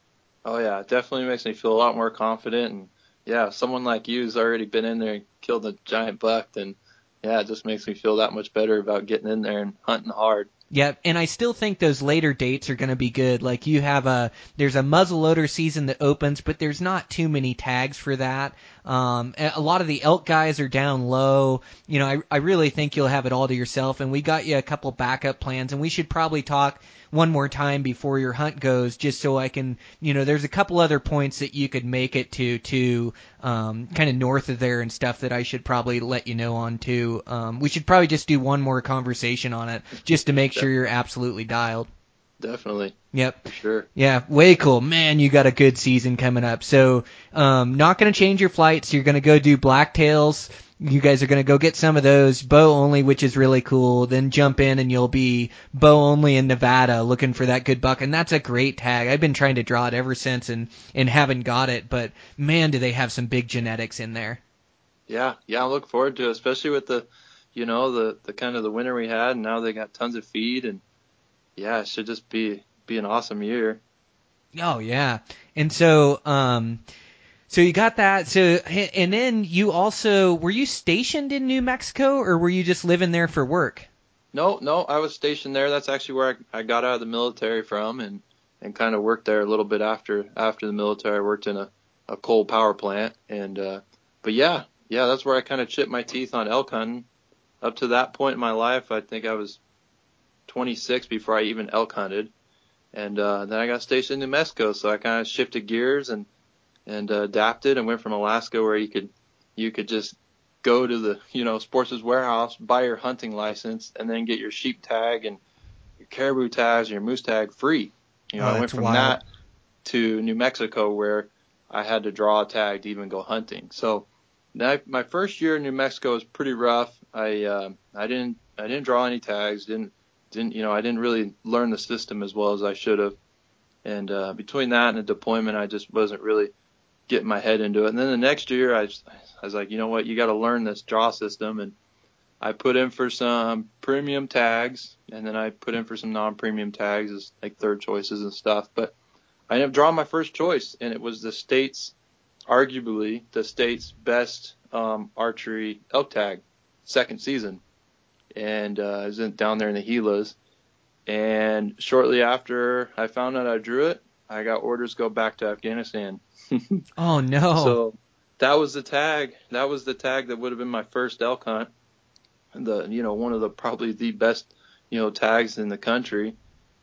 Oh yeah, it definitely makes me feel a lot more confident, and yeah, someone like you's already been in there and killed a giant buck, then yeah, it just makes me feel that much better about getting in there and hunting hard. Yep, and I still think those later dates are going to be good. Like you have a there's a muzzleloader season that opens, but there's not too many tags for that. Um, a lot of the elk guys are down low. You know, I I really think you'll have it all to yourself. And we got you a couple backup plans, and we should probably talk one more time before your hunt goes, just so I can, you know, there's a couple other points that you could make it to to um, kind of north of there and stuff that I should probably let you know on too. Um, we should probably just do one more conversation on it just to make sure you're absolutely dialed. Definitely, Yep. for sure. Yeah, way cool. Man, you got a good season coming up. So, um, not going to change your flights. You're going to go do blacktails. You guys are going to go get some of those bow only, which is really cool. Then jump in and you'll be bow only in Nevada looking for that good buck. And that's a great tag. I've been trying to draw it ever since and, and haven't got it, but man, do they have some big genetics in there. Yeah, yeah, I look forward to it, especially with the, you know, the the kind of the winter we had, and now they got tons of feed, and yeah, it should just be be an awesome year. Oh yeah. And so um so you got that so and then you also were you stationed in New Mexico or were you just living there for work? No, no, I was stationed there. That's actually where I, I got out of the military from, and and kind of worked there a little bit after after the military. I worked in a a coal power plant, and uh, but yeah, yeah, that's where I kind of chipped my teeth on elk hunting. Up to that point in my life, I think I was 26 before I even elk hunted, and uh, then I got stationed in New Mexico, so I kind of shifted gears and and uh, adapted and went from Alaska where you could you could just go to the you know Sports Warehouse, buy your hunting license, and then get your sheep tag and your caribou tags and your moose tag free. You know, Oh, I went from wild. that to New Mexico where I had to draw a tag to even go hunting. So that, my first year in New Mexico was pretty rough. I uh, I didn't I didn't draw any tags. Didn't didn't you know I didn't really learn the system as well as I should have. And uh, between that and the deployment, I just wasn't really getting my head into it. And then the next year, I, just, I was like, you know what, you got to learn this draw system. And I put in for some premium tags, and then I put in for some non-premium tags as like third choices and stuff. But I ended up drawing my first choice, and it was the state's, arguably the state's best um, archery elk tag, second season. And uh, I was in, down there in the Gilas. And shortly after I found out I drew it, I got orders to go back to Afghanistan. (laughs) Oh no. So that was the tag. That was the tag that would have been my first elk hunt. The you know one of the probably the best you know tags in the country,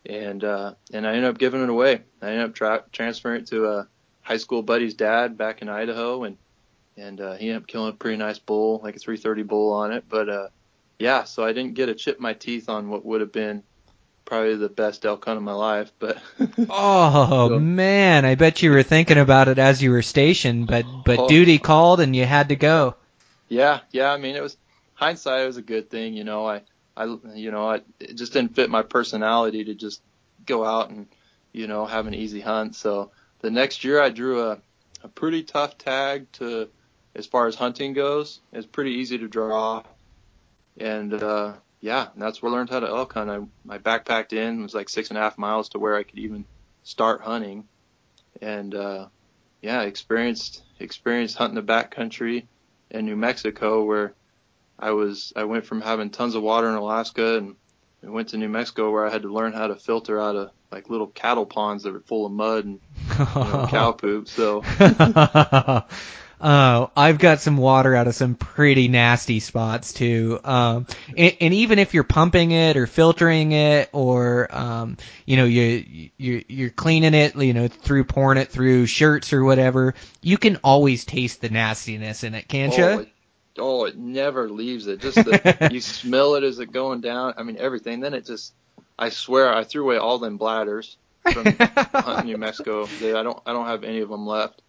and uh, and I ended up giving it away. I ended up tra- transferring it to a high school buddy's dad back in Idaho, and and uh, he ended up killing a pretty nice bull, like a 330 bull on it. But uh, yeah, so I didn't get to chip my teeth on what would have been probably the best elk hunt of my life, but (laughs) Oh So- man, I bet you were thinking about it as you were stationed, but but Oh. duty called and you had to go. Yeah, yeah. I mean, it was hindsight. It was a good thing, you know. I, I, you know, I it just didn't fit my personality to just go out and, you know, have an easy hunt. So the next year, I drew a, a pretty tough tag to, as far as hunting goes. It's pretty easy to draw, and uh, yeah, that's where I learned how to elk hunt. I, I backpacked in. It was like six and a half miles to where I could even start hunting, and uh, yeah, experienced experienced hunting the backcountry in New Mexico where I was I went from having tons of water in Alaska and I went to New Mexico where I had to learn how to filter out of like little cattle ponds that were full of mud and you know, (laughs) cow poop. So (laughs) Oh, I've got some water out of some pretty nasty spots too. Um, and, and even if you're pumping it or filtering it or, um, you know, you, you, you're cleaning it, you know, through pouring it through shirts or whatever, you can always taste the nastiness in it, can't oh, you? oh, it never leaves it. Just the, (laughs) you smell it as it going down. I mean everything. Then it just I swear I threw away all them bladders from (laughs) hunting New Mexico. They, I don't I don't have any of them left.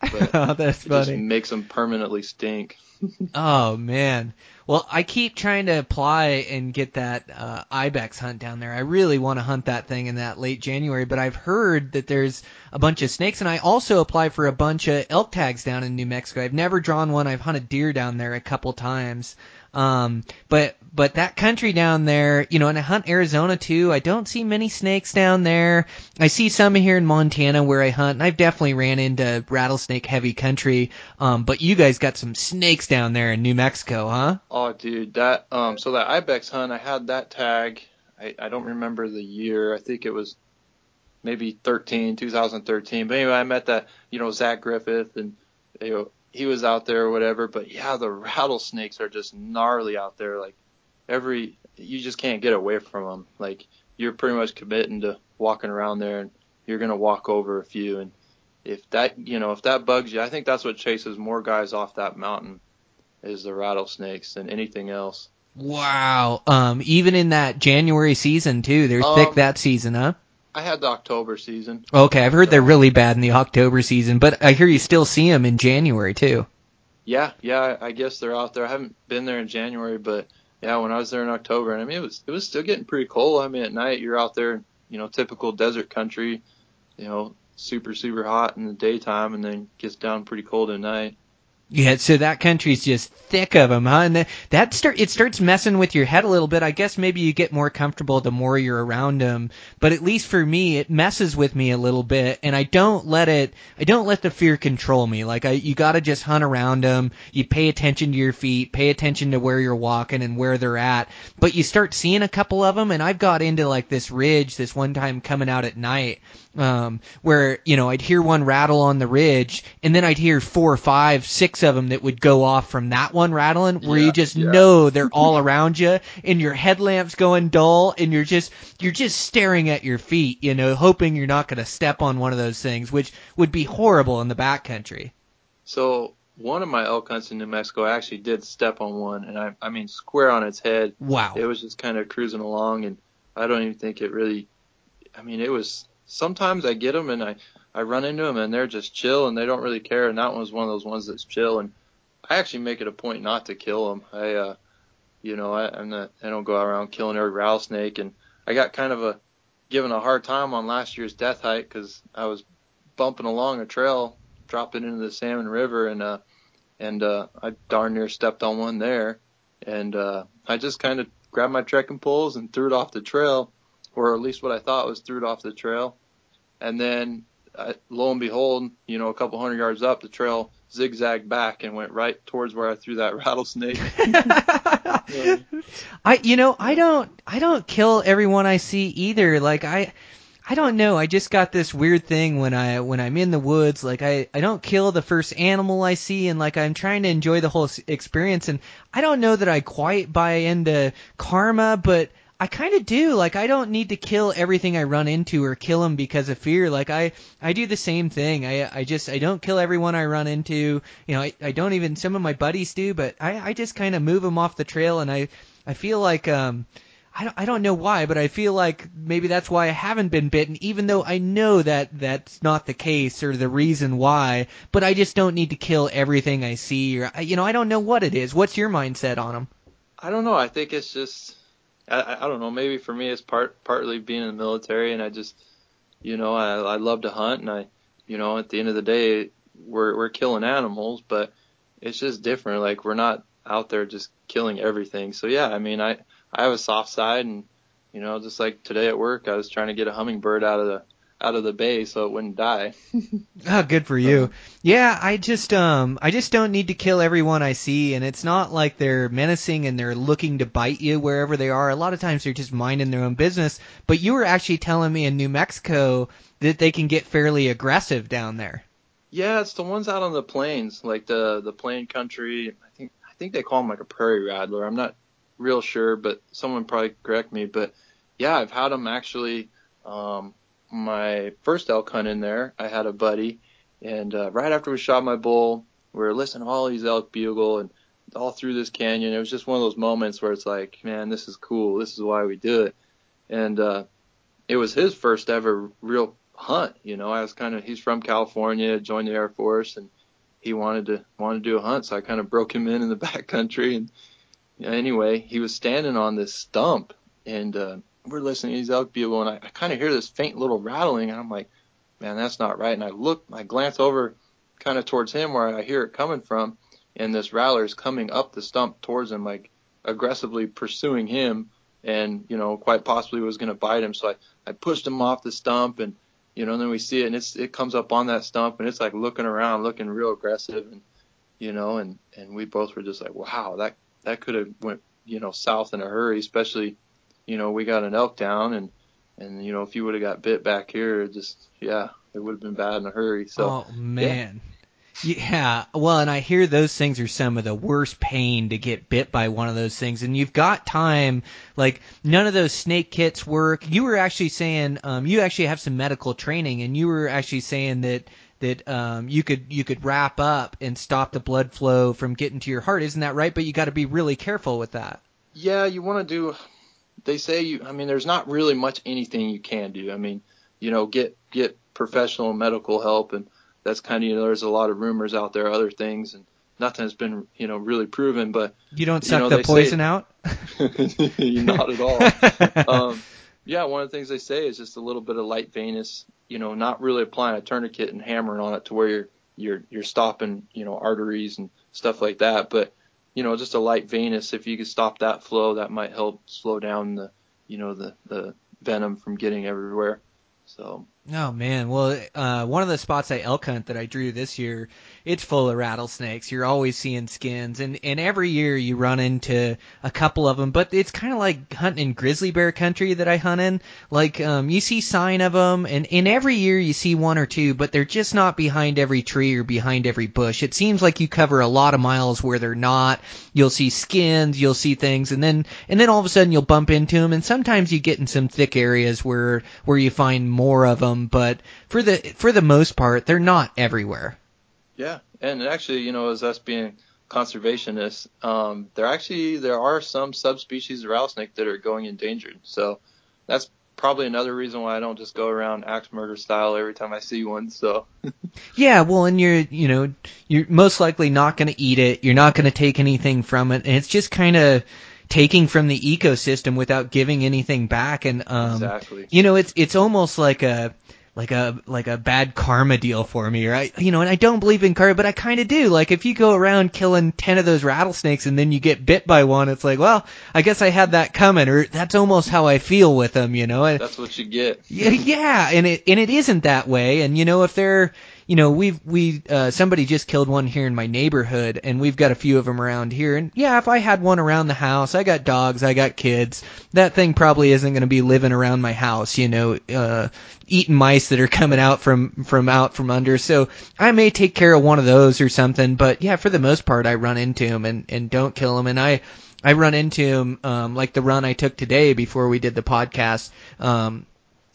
But (laughs) oh, that's it just funny. makes them permanently stink. (laughs) Oh man. Well, I keep trying to apply and get that uh, ibex hunt down there. I really want to hunt that thing in that late January, but I've heard that there's a bunch of snakes, and I also applied for a bunch of elk tags down in New Mexico. I've never drawn one. I've hunted deer down there a couple times. Um, but but that country down there, you know, and I hunt Arizona too. I don't see many snakes down there. I see some here in Montana where I hunt, and I've definitely ran into rattlesnake heavy country. Um, but you guys got some snakes down there in New Mexico, huh? Oh, dude, that um, so that ibex hunt, I had that tag. I, I don't remember the year. I think it was maybe 13, 2013. But anyway, I met that, you know, Zach Griffith, and you know, he was out there or whatever. But yeah, the rattlesnakes are just gnarly out there. Like every, you just can't get away from them. Like you're pretty much committing to walking around there, and you're gonna walk over a few. And if that, you know, if that bugs you, I think that's what chases more guys off that mountain is the rattlesnakes than anything else. Wow. Um, even in that January season too, they're Um, thick that season, huh? I had the October season. Okay, I've heard they're really bad in the October season, but I hear you still see them in January too. Yeah, yeah, I guess they're out there. I haven't been there in January, but yeah, when I was there in October, and I mean it was it was still getting pretty cold. I mean at night you're out there, you know, typical desert country, you know, super super hot in the daytime, and then gets down pretty cold at night. Yeah, so that country's just thick of them, huh? And that, that start it starts messing with your head a little bit. I guess maybe you get more comfortable the more you're around them, but at least for me, it messes with me a little bit, and I don't let it. I don't let the fear control me. Like I, you got to just hunt around them. You pay attention to your feet, pay attention to where you're walking and where they're at. But you start seeing a couple of them, and I've got into like this ridge this one time coming out at night, um, where you know I'd hear one rattle on the ridge, and then I'd hear four five, six of them that would go off from that one rattling, where you just yeah. know they're all around you, and your headlamp's going dull, and you're just you're just staring at your feet, you know, hoping you're not going to step on one of those things, which would be horrible in the backcountry. So one of my elk hunts in New Mexico, I actually did step on one, and I I mean square on its head. Wow. It was just kind of cruising along, and I don't even think it really. I mean, it was. Sometimes I get them and I I run into them and they're just chill and they don't really care. And that one was one of those ones that's chill. And I actually make it a point not to kill them. I, uh, you know, I, I'm not. I don't go around killing every rattlesnake. And I got kind of a given a hard time on last year's death hike because I was bumping along a trail, dropping into the Salmon River, and uh, and uh, I darn near stepped on one there. And uh, I just kind of grabbed my trekking poles and threw it off the trail, or at least what I thought was threw it off the trail. And then, Lo and behold, you know, a couple hundred yards up, the trail zigzagged back and went right towards where I threw that (laughs) rattlesnake. (laughs) I you know I don't I don't kill everyone I see either. Like I I don't know. I just got this weird thing when I when I'm in the woods. Like I I don't kill the first animal I see, and like I'm trying to enjoy the whole experience. And I don't know that I quite buy into karma, but I kind of do. Like I don't need to kill everything I run into or kill them because of fear. Like I I do the same thing. I I just I don't kill everyone I run into. You know I I don't even some of my buddies do, but I I just kind of move them off the trail, and I I feel like um. I don't, I don't know why, but I feel like maybe that's why I haven't been bitten, even though I know that that's not the case or the reason why. But I just don't need to kill everything I see, or you know, I don't know what it is. What's your mindset on them? I don't know. I think it's just I, I don't know. Maybe for me, it's part partly being in the military, and I just you know I I love to hunt, and I you know at the end of the day, we're we're killing animals, but it's just different. Like we're not out there just killing everything. So yeah, I mean, I I have a soft side, and you know, just like today at work, I was trying to get a hummingbird out of the out of the bay so it wouldn't die. Oh, (laughs) good for you. Yeah, I just um I just don't need to kill everyone I see and it's not like they're menacing and they're looking to bite you wherever they are. A lot of times they're just minding their own business. But you were actually telling me in New Mexico that they can get fairly aggressive down there. Yeah, it's the ones out on the plains, like the the plain country. I think I think they call them like a prairie rattler. I'm not real sure, but someone probably correct me. But yeah, I've had them actually. Um, my first elk hunt in there, I had a buddy, and uh, right after we shot my bull, we were listening to all these elk bugle and all through this canyon. It was just one of those moments where it's like, man, this is cool. This is why we do it. And uh, it was his first ever real hunt. You know, I was kind of he's from California, joined the Air Force, and he wanted to wanted to do a hunt, so I kind of broke him in in the (laughs) back country. And anyway, he was standing on this stump, and uh, we're listening to these elk bugle, and I, I kind of hear this faint little rattling, and I'm like, man, that's not right. And I look, I glance over, kind of towards him where I hear it coming from, and this rattler is coming up the stump towards him, like aggressively pursuing him, and you know, quite possibly was going to bite him. So I, I pushed him off the stump, and you know, and then we see it, and it's it comes up on that stump, and it's like looking around, looking real aggressive, and you know, and and we both were just like, wow, that that could have went you know south in a hurry, especially you know, we got an elk down and, and, you know, if you would have got bit back here, it just, yeah, it would have been bad in a hurry. So, oh man. Yeah. yeah. Well, and I hear those things are some of the worst pain to get bit by one of those things. And you've got time, like none of those snake kits work. You were actually saying, um, you actually have some medical training and you were actually saying that, that um, you could you could wrap up and stop the blood flow from getting to your heart. Isn't that right? But you got to be really careful with that. Yeah, you want to do they say you I mean there's not really much anything you can do. I mean, you know, get get professional medical help and that's kind of you know there's a lot of rumors out there other things and nothing has been you know really proven but you don't suck you know, the poison say, out (laughs) (laughs) not at all um yeah one of the things they say is just a little bit of light venous you know not really applying a tourniquet and hammering on it to where you're you're you're stopping you know arteries and stuff like that but you know, just a light venous, if you could stop that flow, that might help slow down the, you know, the, the venom from getting everywhere. So. Oh man, well, uh, one of the spots I elk hunt that I drew this year, it's full of rattlesnakes. You're always seeing skins, and and every year you run into a couple of them. But it's kind of like hunting in grizzly bear country that I hunt in. Like um, you see sign of them, and and every year you see one or two, but they're just not behind every tree or behind every bush. It seems like you cover a lot of miles where they're not. You'll see skins, you'll see things, and then and then all of a sudden you'll bump into them, and sometimes you get in some thick areas where where you find more of them but for the for the most part, they're not everywhere. Yeah, and actually, you know, as us being conservationists, um, there actually there are some subspecies of rattlesnake that are going endangered. So that's probably another reason why I don't just go around axe murder style every time I see one. So (laughs) yeah, well, and you're you know you're most likely not going to eat it. You're not going to take anything from it, and it's just kind of taking from the ecosystem without giving anything back. And um, exactly. you know, it's it's almost like a like a like a bad karma deal for me, right? You know, and I don't believe in karma, but I kind of do. Like if you go around killing 10 of those rattlesnakes and then you get bit by one, it's like, well, I guess I had that coming or that's almost how I feel with them, you know. That's what you get. yeah, yeah, and it and it isn't that way. And you know, if they're you know, we've we uh, somebody just killed one here in my neighborhood, and we've got a few of them around here. And yeah, if I had one around the house, I got dogs, I got kids. That thing probably isn't going to be living around my house, you know, uh, eating mice that are coming out from from out from under. So I may take care of one of those or something. But yeah, for the most part, I run into them and and don't kill them. And I I run into them um, like the run I took today before we did the podcast. Um,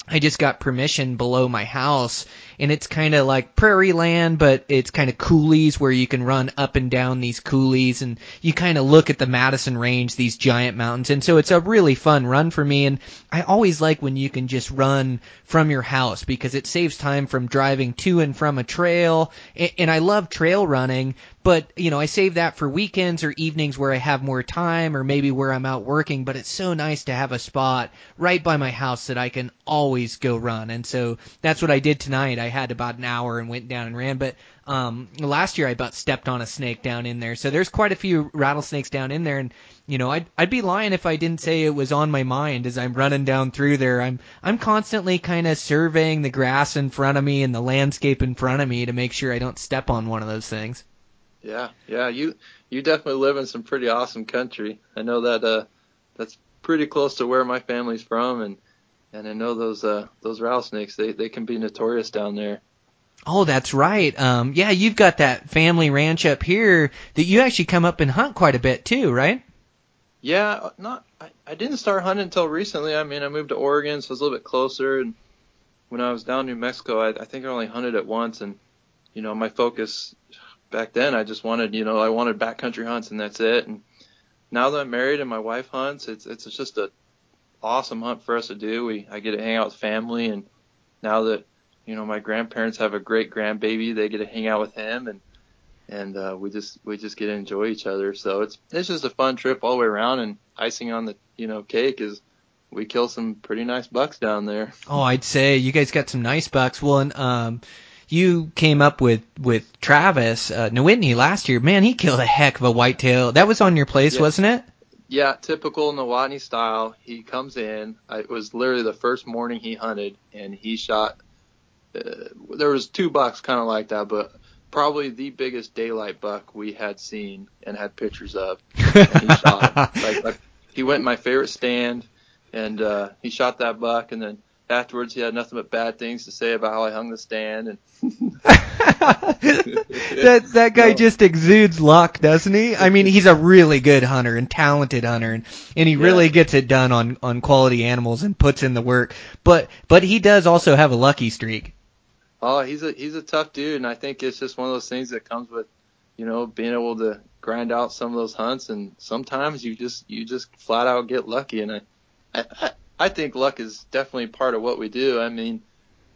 I just got permission below my house and it's kind of like prairie land, but it's kind of coulees where you can run up and down these coulees and you kind of look at the Madison Range, these giant mountains. And so it's a really fun run for me. And I always like when you can just run from your house because it saves time from driving to and from a trail. And I love trail running, but you know, I save that for weekends or evenings where I have more time or maybe where I'm out working, but it's so nice to have a spot right by my house that I can always go run. And so that's what I did tonight. I had about an hour and went down and ran, but um last year I about stepped on a snake down in there. So there's quite a few rattlesnakes down in there and you know, I'd I'd be lying if I didn't say it was on my mind as I'm running down through there. I'm I'm constantly kind of surveying the grass in front of me and the landscape in front of me to make sure I don't step on one of those things. Yeah, yeah, you you definitely live in some pretty awesome country. I know that uh that's pretty close to where my family's from and and I know those uh those rattlesnakes they they can be notorious down there. Oh, that's right. Um yeah, you've got that family ranch up here that you actually come up and hunt quite a bit too, right? Yeah, not I, I didn't start hunting until recently. I mean, I moved to Oregon, so it's a little bit closer and when I was down in New Mexico, I, I think I only hunted it once and you know, my focus back then I just wanted, you know, I wanted backcountry hunts and that's it. And now that I'm married and my wife hunts, it's it's just a awesome hunt for us to do. We I get to hang out with family and now that you know my grandparents have a great grandbaby, they get to hang out with him and and uh, we just we just get to enjoy each other. So it's it's just a fun trip all the way around. And icing on the you know cake is we kill some pretty nice bucks down there. Oh, I'd say you guys got some nice bucks. Well, and um, you came up with with Travis uh, Nowitney last year. Man, he killed a heck of a whitetail. That was on your place, Yeah. wasn't it? Yeah, typical Nawatney style. He comes in. It was literally the first morning he hunted, and he shot. Uh, there was two bucks kind of like that, but probably the biggest daylight buck we had seen and had pictures of. (laughs) And he shot. Like, like he went in my favorite stand, and uh, he shot that buck, and then afterwards he had nothing but bad things to say about how I hung the stand, and (laughs) that that guy No. just exudes luck, doesn't he? I mean, he's a really good hunter and talented hunter, and, and he really gets it done on on quality animals and puts in the work. But but he does also have a lucky streak. Oh, he's a he's a tough dude, and I think it's just one of those things that comes with, you know, being able to grind out some of those hunts, and sometimes you just you just flat out get lucky, and I, I I- think luck is definitely part of what we do. I mean,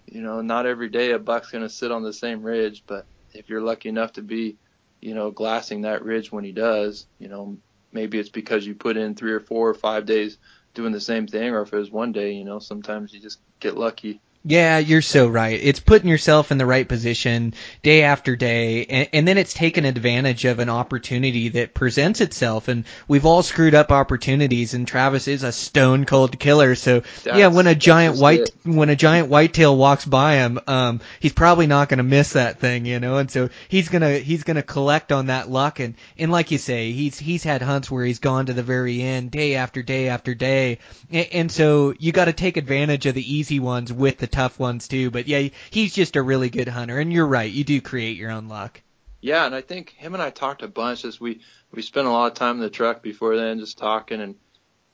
you know, not every day a buck's gonna sit on the same ridge, but if you're lucky enough to be, you know, glassing that ridge when he does, you know, maybe it's because you put in three or four or five days doing the same thing, or if it was one day, you know, sometimes you just get lucky. Yeah, you're so right. It's putting yourself in the right position day after day, and, and then it's taking advantage of an opportunity that presents itself. And we've all screwed up opportunities, and Travis is a stone cold killer. So yeah, when a giant white it. when a giant whitetail walks by him, um, he's probably not going to miss that thing, you know. And so he's gonna he's gonna collect on that luck. And and like you say, he's he's had hunts where he's gone to the very end, day after day after day. And, and so you got to take advantage of the easy ones with the tough ones too. But yeah, he's just a really good hunter. And you're right, you do create your own luck. Yeah, and I think him and I talked a bunch. As we we spent a lot of time in the truck before then, just talking. And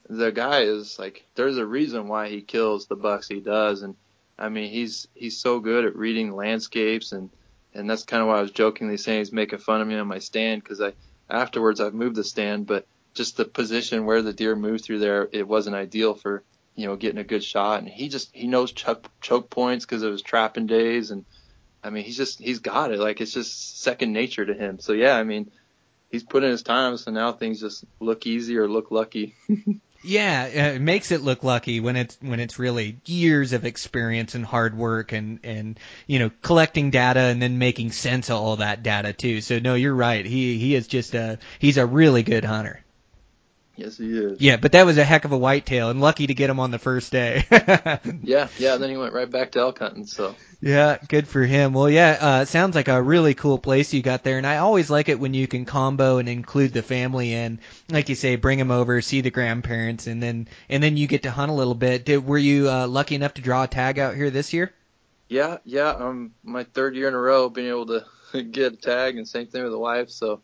the guy is like, there's a reason why he kills the bucks he does. And I mean, he's he's so good at reading landscapes, and and that's kind of why I was jokingly saying he's making fun of me on my stand because I afterwards I've moved the stand, but just the position where the deer moved through there, it wasn't ideal for you know getting a good shot. And he just he knows choke choke points because of his trapping days and. I mean, he's just he's got it. Like it's just second nature to him. So yeah, I mean, he's put in his time, so now things just look easy or look lucky. (laughs) Yeah, it makes it look lucky when it's when it's really years of experience and hard work and and you know collecting data and then making sense of all that data too. So no, you're right. He he is just a he's a really good hunter. Yes, he is. Yeah, but that was a heck of a whitetail and lucky to get him on the first day. (laughs) Yeah, yeah. Then he went right back to elk hunting. So Yeah, good for him. Well, yeah, uh, sounds like a really cool place you got there, and I always like it when you can combo and include the family in, like you say, bring them over, see the grandparents, and then and then you get to hunt a little bit. Did, were you uh, lucky enough to draw a tag out here this year? yeah, yeah. Um, my third year in a row being able to (laughs) get a tag, and same thing with the wife. So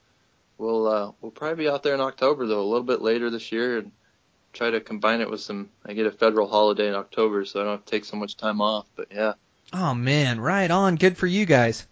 we'll uh, we'll probably be out there in October though, a little bit later this year, and try to combine it with some. I get a federal holiday in October, so I don't have to take so much time off. But yeah. Oh man, right on. Good for you guys.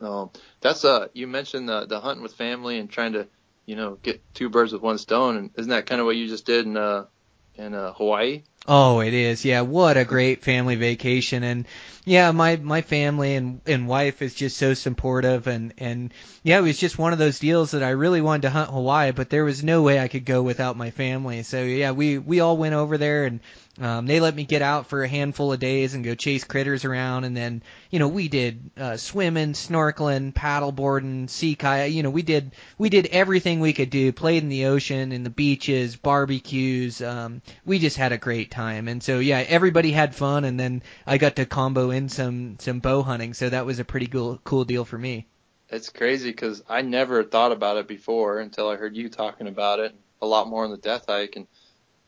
Um, that's uh, you mentioned the the hunting with family and trying to, you know, get two birds with one stone, and isn't that kind of what you just did in uh in uh, Hawaii? Oh, it is. Yeah, what a great family vacation and yeah, my my family and and wife is just so supportive and and yeah, it was just one of those deals that I really wanted to hunt Hawaii, but there was no way I could go without my family. So yeah, we we all went over there and um, they let me get out for a handful of days and go chase critters around, and then you know we did uh, swimming, snorkeling, paddleboarding, sea kayak. You know we did we did everything we could do. Played in the ocean, in the beaches, barbecues. Um, we just had a great time, and so yeah, everybody had fun, and then I got to combo in some some bow hunting, so that was a pretty cool cool deal for me. It's crazy because I never thought about it before until I heard you talking about it a lot more on the death hike, and,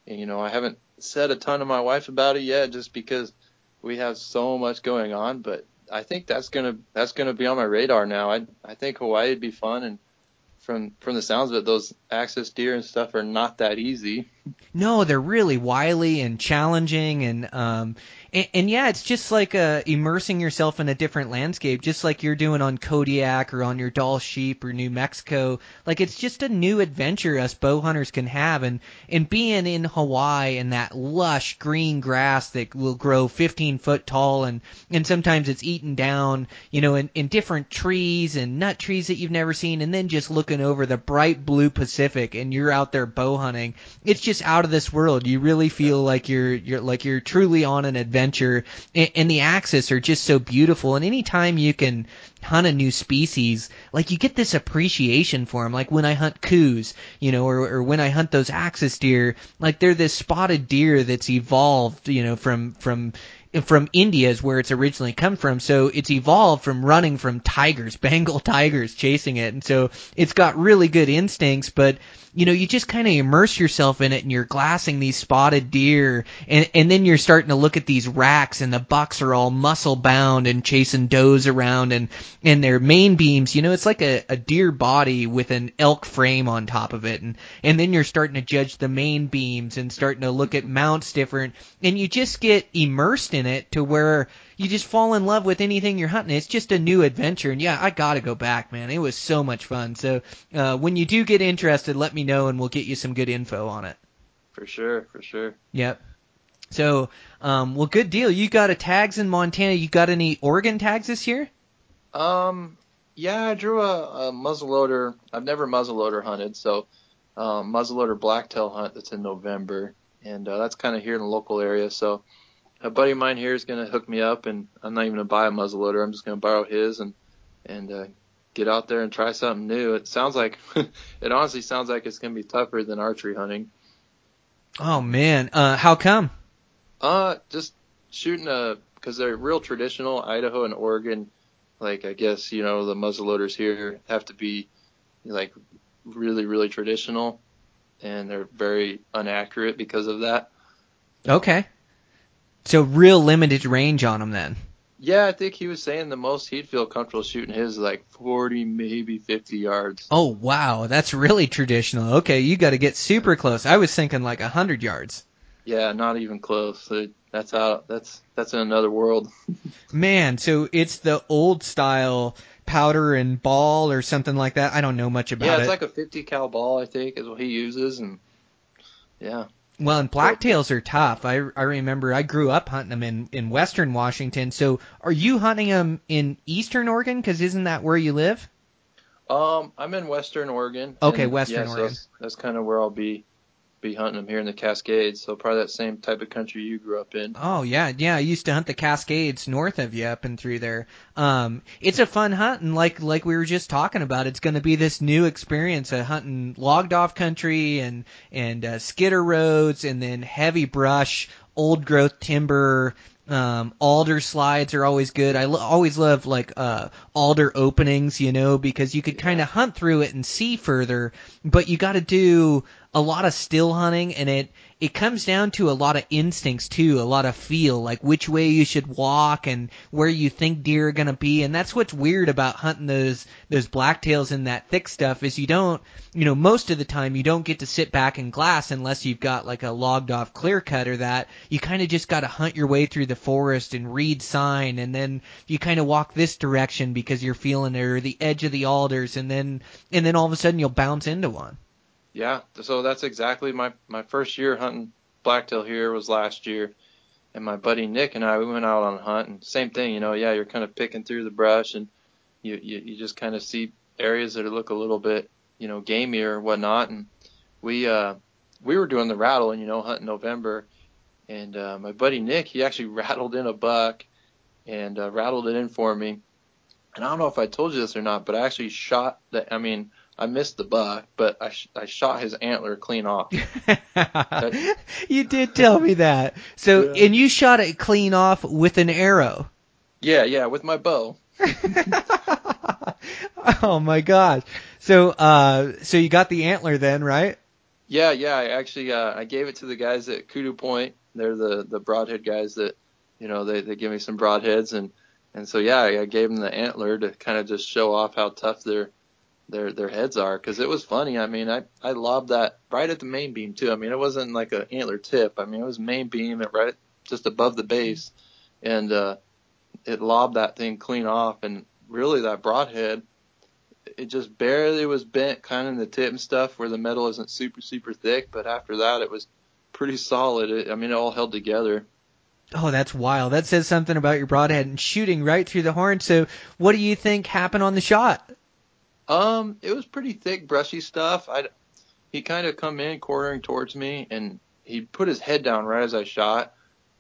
and you know I haven't said a ton to my wife about it yet, just because we have so much going on. But I think that's gonna that's gonna be on my radar now. I I think Hawaii would be fun, and from from the sounds of it, those axis deer and stuff are not that easy. No, they're really wily and challenging, and um, and, and yeah, it's just like uh, immersing yourself in a different landscape, just like you're doing on Kodiak or on your Dall sheep or New Mexico. Like it's just a new adventure us bow hunters can have, and and being in Hawaii and that lush green grass that will grow 15 foot tall, and and sometimes it's eaten down, you know, in, in different trees and nut trees that you've never seen, and then just looking over the bright blue Pacific, and you're out there bow hunting. It's just out of this world. You really feel like you're you're like you're truly on an adventure adventure, and, and the axis are just so beautiful. And anytime you can hunt a new species, like you get this appreciation for them. Like when I hunt Coues, you know, or, or when I hunt those axis deer, like they're this spotted deer that's evolved, you know, from from from India is where it's originally come from. So it's evolved from running from tigers, (laughs) Bengal tigers chasing it. And so it's got really good instincts, but you know, you just kind of immerse yourself in it and you're glassing these spotted deer and, and then you're starting to look at these racks and the bucks are all muscle bound and chasing does around and, and their main beams, you know, it's like a, a deer body with an elk frame on top of it. And, and then you're starting to judge the main beams and starting to look at mounts different and you just get immersed in it to where you just fall in love with anything you're hunting. It's just a new adventure, and yeah, I gotta go back, man. It was so much fun. So uh, when you do get interested, let me know, and we'll get you some good info on it. For sure, for sure. Yep. So, um, well, good deal. You got a tags in Montana. You got any Oregon tags this year? Um, yeah, I drew a, a muzzleloader. I've never muzzleloader hunted, so um, muzzleloader blacktail hunt that's in November, and uh, that's kind of here in the local area. So a buddy of mine here is going to hook me up, and I'm not even going to buy a muzzleloader. I'm just going to borrow his and and uh, get out there and try something new. It sounds like (laughs) it honestly sounds like it's going to be tougher than archery hunting. Oh man, uh, how come? Uh, just shooting a because they're real traditional. Idaho and Oregon, like I guess you know the muzzleloaders here have to be like really really traditional, and they're very inaccurate because of that. Okay. So real limited range on them then. Yeah, I think he was saying the most he'd feel comfortable shooting his is like 40, maybe 50 yards. Oh wow, that's really traditional. Okay, you got to get super close. I was thinking like a hundred yards. Yeah, not even close. That's out. That's that's in another world. (laughs) Man, so it's the old style powder and ball or something like that. I don't know much about it. Yeah, it's like a 50 cal ball, I think, is what he uses, and yeah. Well, and blacktails are tough. I I remember I grew up hunting them in in western Washington. So, are you hunting them in eastern Oregon? Because isn't that where you live? Um, I'm in western Oregon. Okay, and, western yeah, so Oregon. that's, that's kind of where I'll be be hunting them here in the Cascades. So probably that same type of country you grew up in. Oh yeah, yeah. I used to hunt the Cascades north of you, up and through there. Um, it's a fun hunt, and like like we were just talking about, it's going to be this new experience of hunting logged off country and and uh, skidder roads, and then heavy brush, old growth timber. Um, alder slides are always good. I lo- always love like uh, alder openings, you know, because you could kind of hunt through it and see further, but you got to do a lot of still hunting and it it comes down to a lot of instincts too, a lot of feel, like which way you should walk and where you think deer are gonna be, and that's what's weird about hunting those those blacktails and that thick stuff is you don't, you know, most of the time you don't get to sit back and glass unless you've got like a logged off clear cut or that. You kind of just got to hunt your way through the forest and read sign, and then you kind of walk this direction because you're feeling it, or the edge of the alders, and then and then all of a sudden you'll bounce into one. Yeah, so that's exactly my my first year hunting blacktail here was last year, and my buddy Nick and I we went out on a hunt and same thing. You know, yeah, you're kind of picking through the brush and you you, you just kind of see areas that look a little bit you know gamey or whatnot, and we uh we were doing the rattle and you know hunting November, and uh, my buddy Nick he actually (laughs) rattled in a buck and uh, rattled it in for me. And I don't know if I told you this or not, but I actually shot the. I mean, I missed the buck, but I sh- I shot his antler clean off. (laughs) you did tell me that. So, Yeah. and you shot it clean off with an arrow. Yeah, yeah, with my bow. (laughs) oh my gosh. So, uh, so you got the antler then, right? Yeah, yeah. I actually uh, I gave it to the guys at Kudu Point. They're the the broadhead guys that you know they they give me some broadheads and and so yeah I gave them the antler to kind of just show off how tough their their their heads are because it was funny. I mean I I lobbed that right at the main beam too. I mean it wasn't like an antler tip. I mean it was main beam at right just above the base and uh, it lobbed that thing clean off and really that broadhead it just barely was bent kind of in the tip and stuff where the metal isn't super super thick but after that it was pretty solid it, i mean it all held together Oh, that's wild. That says something about your broadhead and shooting right through the horn. So, what do you think happened on the shot? Um it was pretty thick brushy stuff. I he kind of come in quartering towards me and he put his head down right as i shot.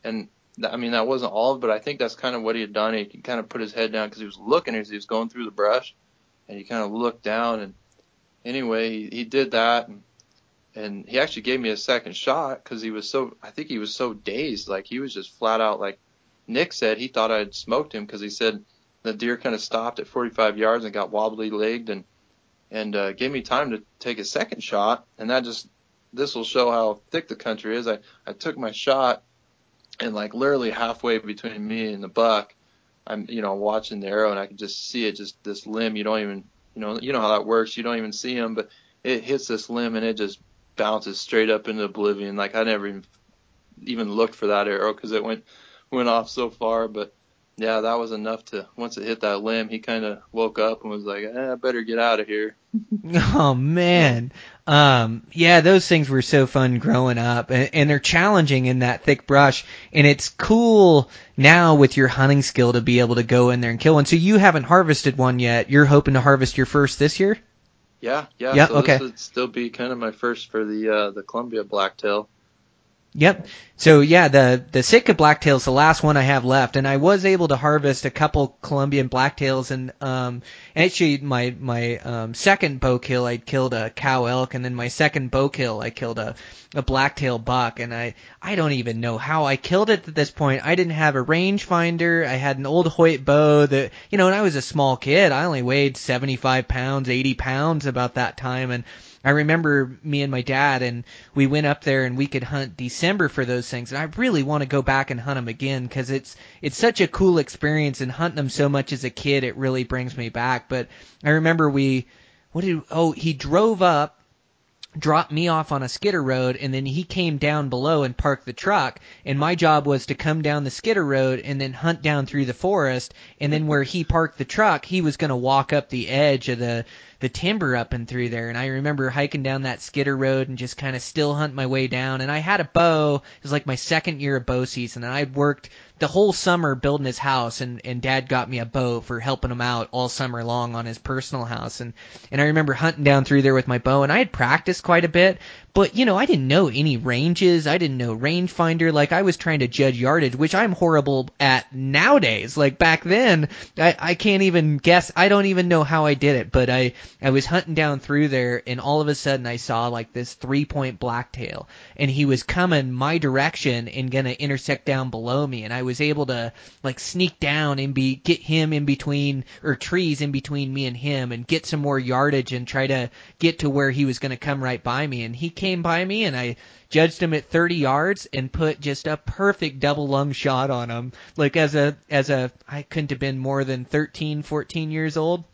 And i mean that wasn't all but i think that's kind of what he had done. He kind of put his head down because he was looking as he was going through the brush and he kind of looked down. And anyway he, he did that and and he actually gave me a second shot because he was so I think he was so dazed. Like he was just flat out like Nick said he thought I had smoked him because he said the deer kind of stopped at 45 yards and got wobbly legged and and uh, gave me time to take a second shot. And that just this will show how thick the country is. I I took my shot and like literally halfway between me and the buck I'm you know watching the arrow and I could just see it just this limb. You don't even you know you know how that works. You don't even see him but it hits this limb and it just bounces straight up into oblivion. Like I never even even looked for that arrow because it went went off so far. But yeah that was enough to once it hit that limb he kind of woke up and was like eh, I better get out of here (laughs) Oh man. Um, yeah, those things were so fun growing up and, and they're challenging in that thick brush and it's cool now with your hunting skill to be able to go in there and kill one. So you haven't harvested one yet. You're hoping to harvest your first this year? yeah yeah, Yeah, so okay. this would still be kind of my first for the uh the Columbia blacktail Yep. So yeah, the the Sitka blacktail is the last one I have left, and I was able to harvest a couple Columbian blacktails, and um, actually my my um, second bow kill I killed a cow elk, and then my second bow kill I killed a a blacktail buck, and I I don't even know how I killed it at this point. I didn't have a rangefinder. I had an old Hoyt bow that you know, and I was a small kid. I only weighed 75 pounds, 80 pounds about that time, and I remember me and my dad, and we went up there, and we could hunt December for those things. And I really want to go back and hunt them again because it's it's such a cool experience, and hunting them so much as a kid, it really brings me back. But I remember we, what did oh he drove up dropped me off on a skidder road and then he came down below and parked the truck and my job was to come down the skidder road and then hunt down through the forest and then where he parked the truck he was going to walk up the edge of the the timber up and through there. And I remember hiking down that skidder road and just kind of still hunt my way down and I had a bow. It was like my second year of bow season and I'd worked the whole summer building his house and and dad got me a bow for helping him out all summer long on his personal house. And and I remember hunting down through there with my bow and I had practiced quite a bit but you know I didn't know any ranges. I didn't know rangefinder. Like I was trying to judge yardage which I'm horrible at nowadays. Like back then I I can't even guess. I don't even know how I did it but I I was hunting down through there and all of a sudden I saw like this three point blacktail and he was coming my direction and gonna intersect down below me and I was able to like sneak down and be get him in between or trees in between me and him and get some more yardage and try to get to where he was gonna come right by me. And he came by me and I judged him at 30 yards and put just a perfect double lung shot on him. Like as a as a I couldn't have been more than 13 14 years old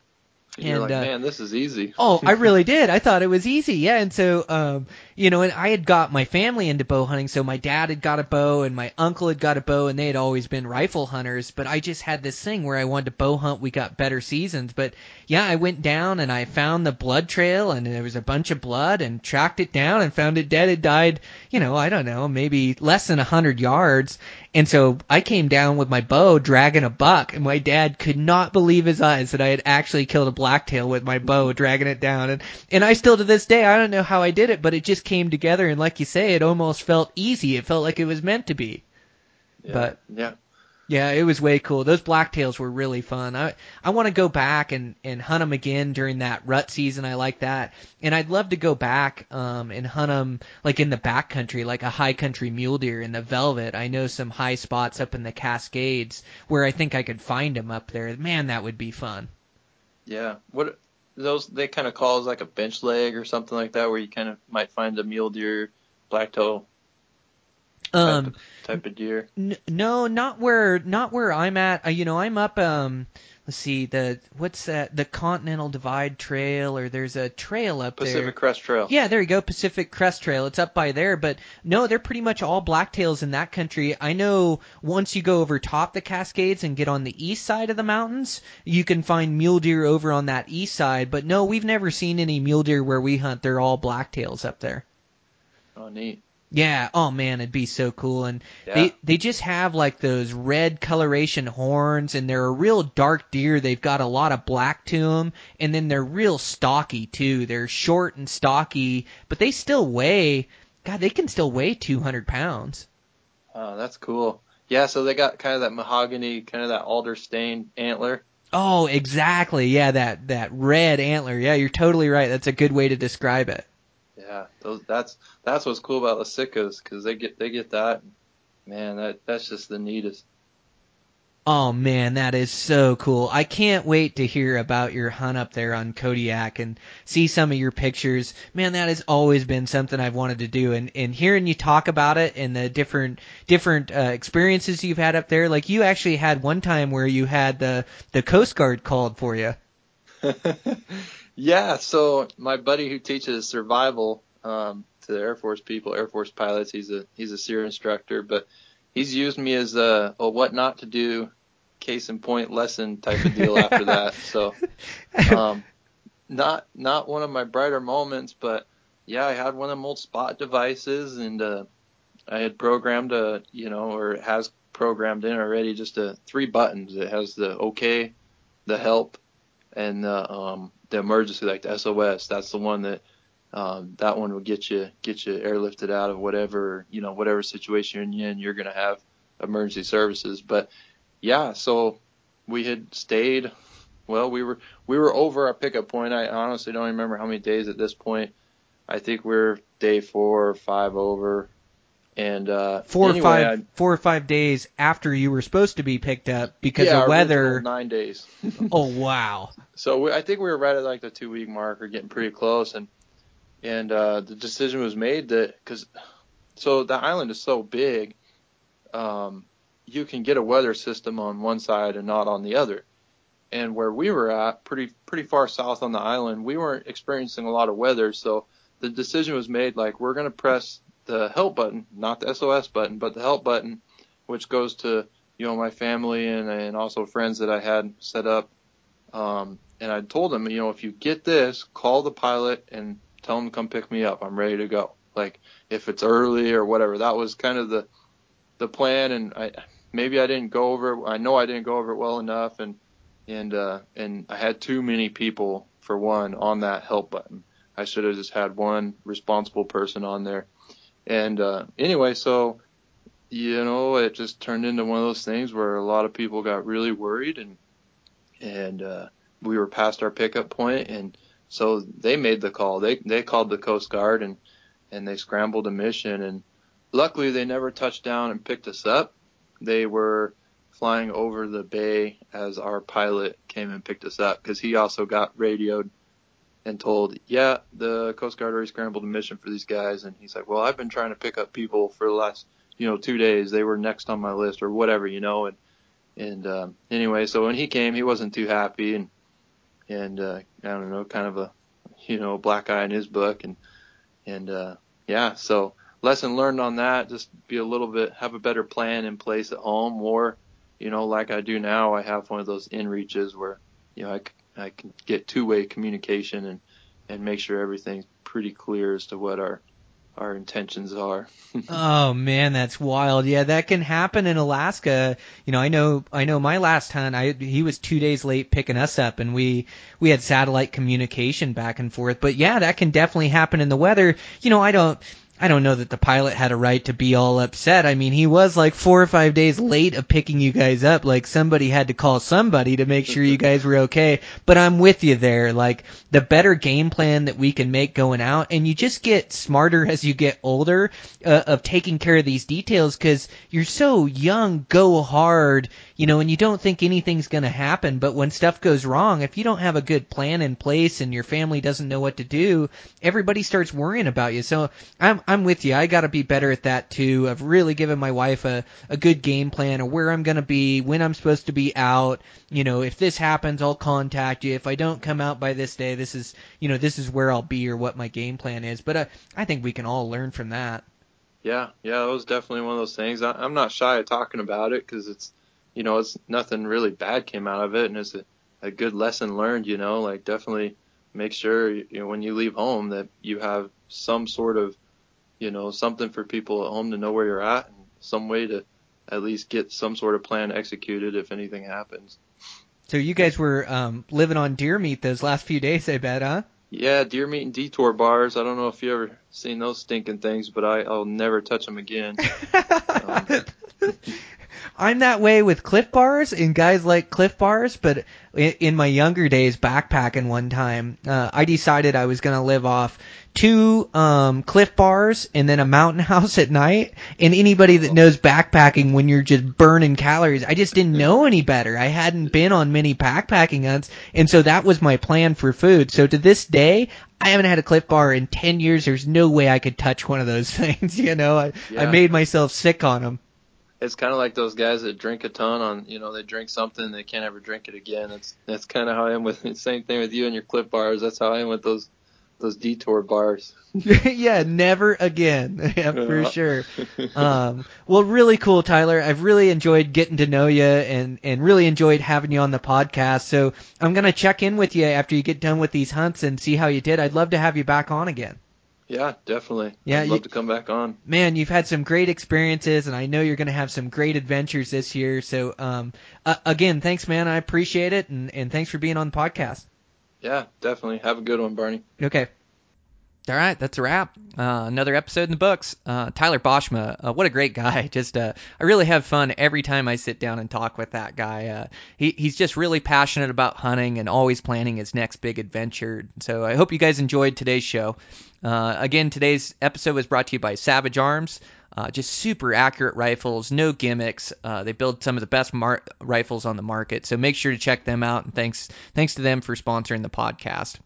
You're And, like, uh, man, this is easy. (laughs) Oh, I really (laughs) did. I thought it was easy. Yeah, and so um, you know, and I had got my family into bow hunting, so my dad had got a bow and my uncle had got a bow and they had always been rifle hunters, but I just had this thing where I wanted to bow hunt. We got better seasons, but yeah, I went down and I found the blood trail and there was a bunch of blood and tracked it down and found it dead. It died, you know, I don't know, maybe less than a hundred yards. And so I came down with my bow dragging a buck and my dad could not believe his eyes that I had actually killed a blacktail with my bow dragging it down. And, and I still to this day, I don't know how I did it, but it just came together. And like you say, it almost felt easy. It felt like it was meant to be. Yeah. but- yeah, Yeah, it was way cool. Those blacktails were really fun. I I want to go back and and hunt them again during that rut season. I like that, and I'd love to go back um and hunt them like in the back country, like a high country mule deer in the velvet. I know some high spots up in the Cascades where I think I could find them up there. Man, that would be fun. yeah. What those they kind of call as like a bench leg or something like that, where you kind of might find a mule deer, blacktail type, Um, of, type of deer. N- no, not where not where I'm at. Uh, you know, I'm up. Um, let's see the what's that? The Continental Divide Trail, or there's a trail up there. Pacific Crest Trail. Yeah, there you go, Pacific Crest Trail. It's up by there, but no, they're pretty much all blacktails in that country. I know once you go over top the Cascades and get on the east side of the mountains, you can find mule deer over on that east side. But no, we've never seen any mule deer where we hunt. They're all blacktails up there. Oh, neat. Yeah. Oh man, it'd be so cool. And Yeah. they they just have like those red coloration horns, and they're a real dark deer. They've got a lot of black to them, and then they're real stocky too. They're short and stocky, but they still weigh. God, they can still weigh 200 pounds. Oh, that's cool. Yeah, so they got kind of that mahogany, kind of that alder stained antler. Oh, exactly. Yeah, that that red antler. Yeah, you're totally right. That's a good way to describe it. Yeah, those that's that's what's cool about the Sitkas because they get they get that. Man, that that's just the neatest. Oh man, that is so cool. I can't wait to hear about your hunt up there on Kodiak and see some of your pictures. Man, that has always been something I've wanted to do and and hearing you talk about it and the different different uh, experiences you've had up there. Like you actually had one time where you had the the Coast Guard called for you. (laughs) yeah, so my buddy who teaches survival um, to the Air Force people, Air Force pilots, he's a he's a SERE instructor, but he's used me as a, a what not to do, case in point lesson type of deal after (laughs) that. So, um, not not one of my brighter moments, but yeah, I had one of them old SPOT devices, and uh, I had programmed a you know or it has programmed in already just a three buttons. It has the OK, the help, and the um, the emergency like the SOS. That's the one that um, that one will get you get you airlifted out of whatever you know whatever situation you're in. You're gonna have emergency services, but yeah. So we had stayed. Well, we were we were over our pickup point. I honestly don't remember how many days at this point. I think we're day four or five over. And uh, Four anyway, or five I- four or five days after you were supposed to be picked up because yeah, of weather. nine days. (laughs) Oh wow. So we, I think we were right at like the two week mark or getting pretty close, and and uh, the decision was made that because so the island is so big, um, you can get a weather system on one side and not on the other. And where we were at, pretty pretty far south on the island, we weren't experiencing a lot of weather. So the decision was made like we're gonna press the help button, not the SOS button, but the help button, which goes to you know my family and and also friends that I had set up um, and I told them, you know, if you get this, call the pilot and tell him to come pick me up. I'm ready to go. Like if it's early or whatever. That was kind of the the plan. And I maybe I didn't go over. it. I know I didn't go over it well enough. And and uh, and I had too many people for one on that help button. I should have just had one responsible person on there. And uh, anyway, so you know, it just turned into one of those things where a lot of people got really worried and and uh, we were past our pickup point, and so they made the call. They they called the Coast Guard and and they scrambled a mission, and luckily they never touched down and picked us up. They were flying over the bay as our pilot came and picked us up because he also got radioed and told, yeah, the Coast Guard already scrambled a mission for these guys, and he's like, well, I've been trying to pick up people for the last you know two days. They were next on my list or whatever, you know, and and um, anyway, so when he came, he wasn't too happy, and and uh, I don't know, kind of a you know black eye in his book, and and uh, yeah, so lesson learned on that. Just be a little bit have a better plan in place at home, or you know, like I do now, I have one of those inReaches where you know I, I can get two way communication and and make sure everything's pretty clear as to what our our intentions are. (laughs) oh man, that's wild. Yeah, that can happen in Alaska. You know, I know, I know. My last hunt, I he was two days late picking us up, and we we had satellite communication back and forth. But yeah, that can definitely happen in the weather. You know, I don't. I don't know that the pilot had a right to be all upset. I mean, he was like four or five days late of picking you guys up. Like somebody had to call somebody to make sure you (laughs) guys were okay. But I'm with you there. Like the better game plan that we can make going out, and you just get smarter as you get older uh, of taking care of these details because you're so young, go hard, you know, and you don't think anything's going to happen. But when stuff goes wrong, if you don't have a good plan in place and your family doesn't know what to do, everybody starts worrying about you. So I'm I'm with you. I got to be better at that too. Of really giving my wife a a good game plan of where I'm going to be, when I'm supposed to be out. You know, if this happens, I'll contact you. If I don't come out by this day, this is you know this is where I'll be or what my game plan is. But uh, I think we can all learn from that. Yeah, yeah, it was definitely one of those things. I, I'm not shy of talking about it because it's, you know, it's nothing really bad came out of it, and it's a, a good lesson learned. You know, like definitely make sure you know when you leave home that you have some sort of, you know, something for people at home to know where you're at, and some way to at least get some sort of plan executed if anything happens. So you guys were um, living on deer meat those last few days, I bet, huh? Yeah, deer meat and detour bars. I don't know if you ever seen those stinking things, but I, I'll never touch them again. (laughs) um, I'm that way with Clif Bars, and guys like Clif Bars. But in, in my younger days, backpacking one time, uh, I decided I was gonna live off two um, Clif Bars and then a Mountain (laughs) House at night. And anybody that knows backpacking, when you're just burning calories, I just didn't know any better. I hadn't been on many backpacking hunts, and so that was my plan for food. So to this day, I haven't had a Clif Bar in ten years. There's no way I could touch one of those (laughs) things. You know, I, I made myself sick on them. It's kind of like those guys that drink a ton on, you know, they drink something they can't ever drink it again. That's that's kind of how I am with (laughs) same thing with you and your Clif bars. That's how I am with those those detour bars. (laughs) yeah, never again. (laughs) yeah, for sure. Um, well, really cool, Tyler. I've really enjoyed getting to know you and, and really enjoyed having you on the podcast. So I'm going to check in with you after you get done with these hunts and see how you did. I'd love to have you back on again. Yeah, definitely. Yeah, I'd you- love to come back on. Man, you've had some great experiences, and I know you're going to have some great adventures this year. So, um, uh, again, thanks, man. I appreciate it, and, and thanks for being on the podcast. Yeah, definitely. Have a good one, Barney. Okay. All right, that's a wrap. Uh, another episode in the books. Uh, Tyler Boschma, uh, what a great guy. (laughs) Just, uh, I really have fun every time I sit down and talk with that guy. Uh, he, he's just really passionate about hunting and always planning his next big adventure. So I hope you guys enjoyed today's show. Uh, again, today's episode was brought to you by Savage Arms. Just super accurate rifles, no gimmicks. They build some of the best mar- rifles on the market, so make sure to check them out. And thanks, thanks to them for sponsoring the podcast.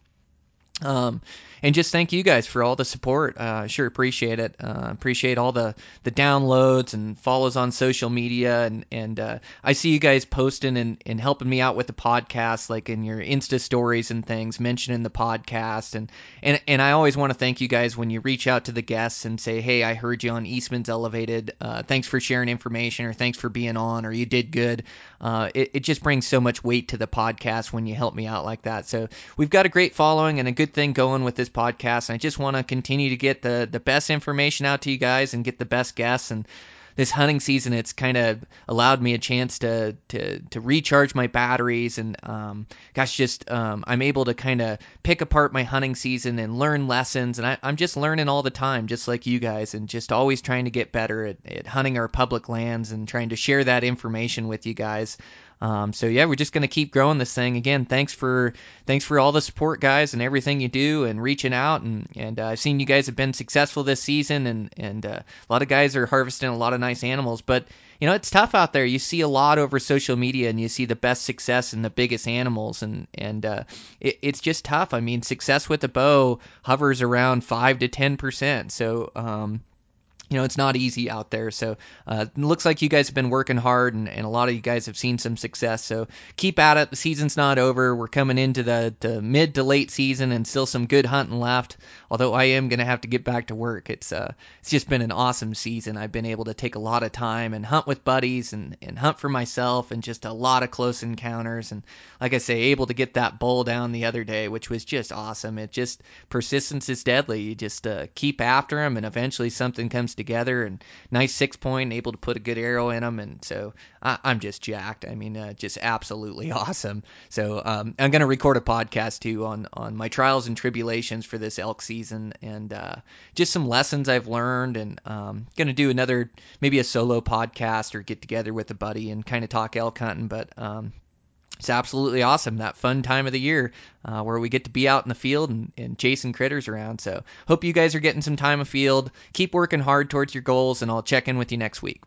Um, and just thank you guys for all the support. Uh, sure appreciate it. Uh, appreciate all the, the downloads and follows on social media. And, and uh, I see you guys posting and, and helping me out with the podcast, like in your Insta stories and things, mentioning the podcast. And, and, and I always want to thank you guys when you reach out to the guests and say, hey, I heard you on Eastman's Elevated. Uh, thanks for sharing information or thanks for being on or you did good. Uh, it, it just brings so much weight to the podcast when you help me out like that. So we've got a great following and a good thing going with this podcast. And I just want to continue to get the, the best information out to you guys and get the best guests. And this hunting season, it's kind of allowed me a chance to, to, to recharge my batteries. And um, gosh, just um, I'm able to kind of pick apart my hunting season and learn lessons. And I, I'm just learning all the time, just like you guys, and just always trying to get better at, at hunting our public lands and trying to share that information with you guys. Um, so yeah, we're just gonna keep growing this thing. Again, thanks for thanks for all the support, guys, and everything you do and reaching out. And and uh, I've seen you guys have been successful this season, and and uh, a lot of guys are harvesting a lot of nice animals. But you know, it's tough out there. You see a lot over social media, and you see the best success and the biggest animals, and and uh, it, it's just tough. I mean, success with a bow hovers around five to ten percent. So um, you know, it's not easy out there. So uh, looks like you guys have been working hard, and, and a lot of you guys have seen some success. So keep at it. The season's not over. We're coming into the, the mid to late season, and still some good hunting left. Although I am gonna have to get back to work. It's uh, it's just been an awesome season. I've been able to take a lot of time and hunt with buddies, and and hunt for myself, and just a lot of close encounters. And like I say, able to get that bull down the other day, which was just awesome. It just persistence is deadly. You just uh, keep after them, and eventually something comes together. Together and nice six point, able to put a good arrow in them, and so I, am just jacked. I mean, uh, just absolutely (laughs) awesome. So um, I'm gonna record a podcast too on on my trials and tribulations for this elk season, and uh, just some lessons I've learned, and um, gonna do another maybe a solo podcast or get together with a buddy and kind of talk elk hunting, but um, it's absolutely awesome that fun time of the year uh, where we get to be out in the field and, and chasing critters around. So hope you guys are getting some time afield. Keep working hard towards your goals and i'll check in with you next week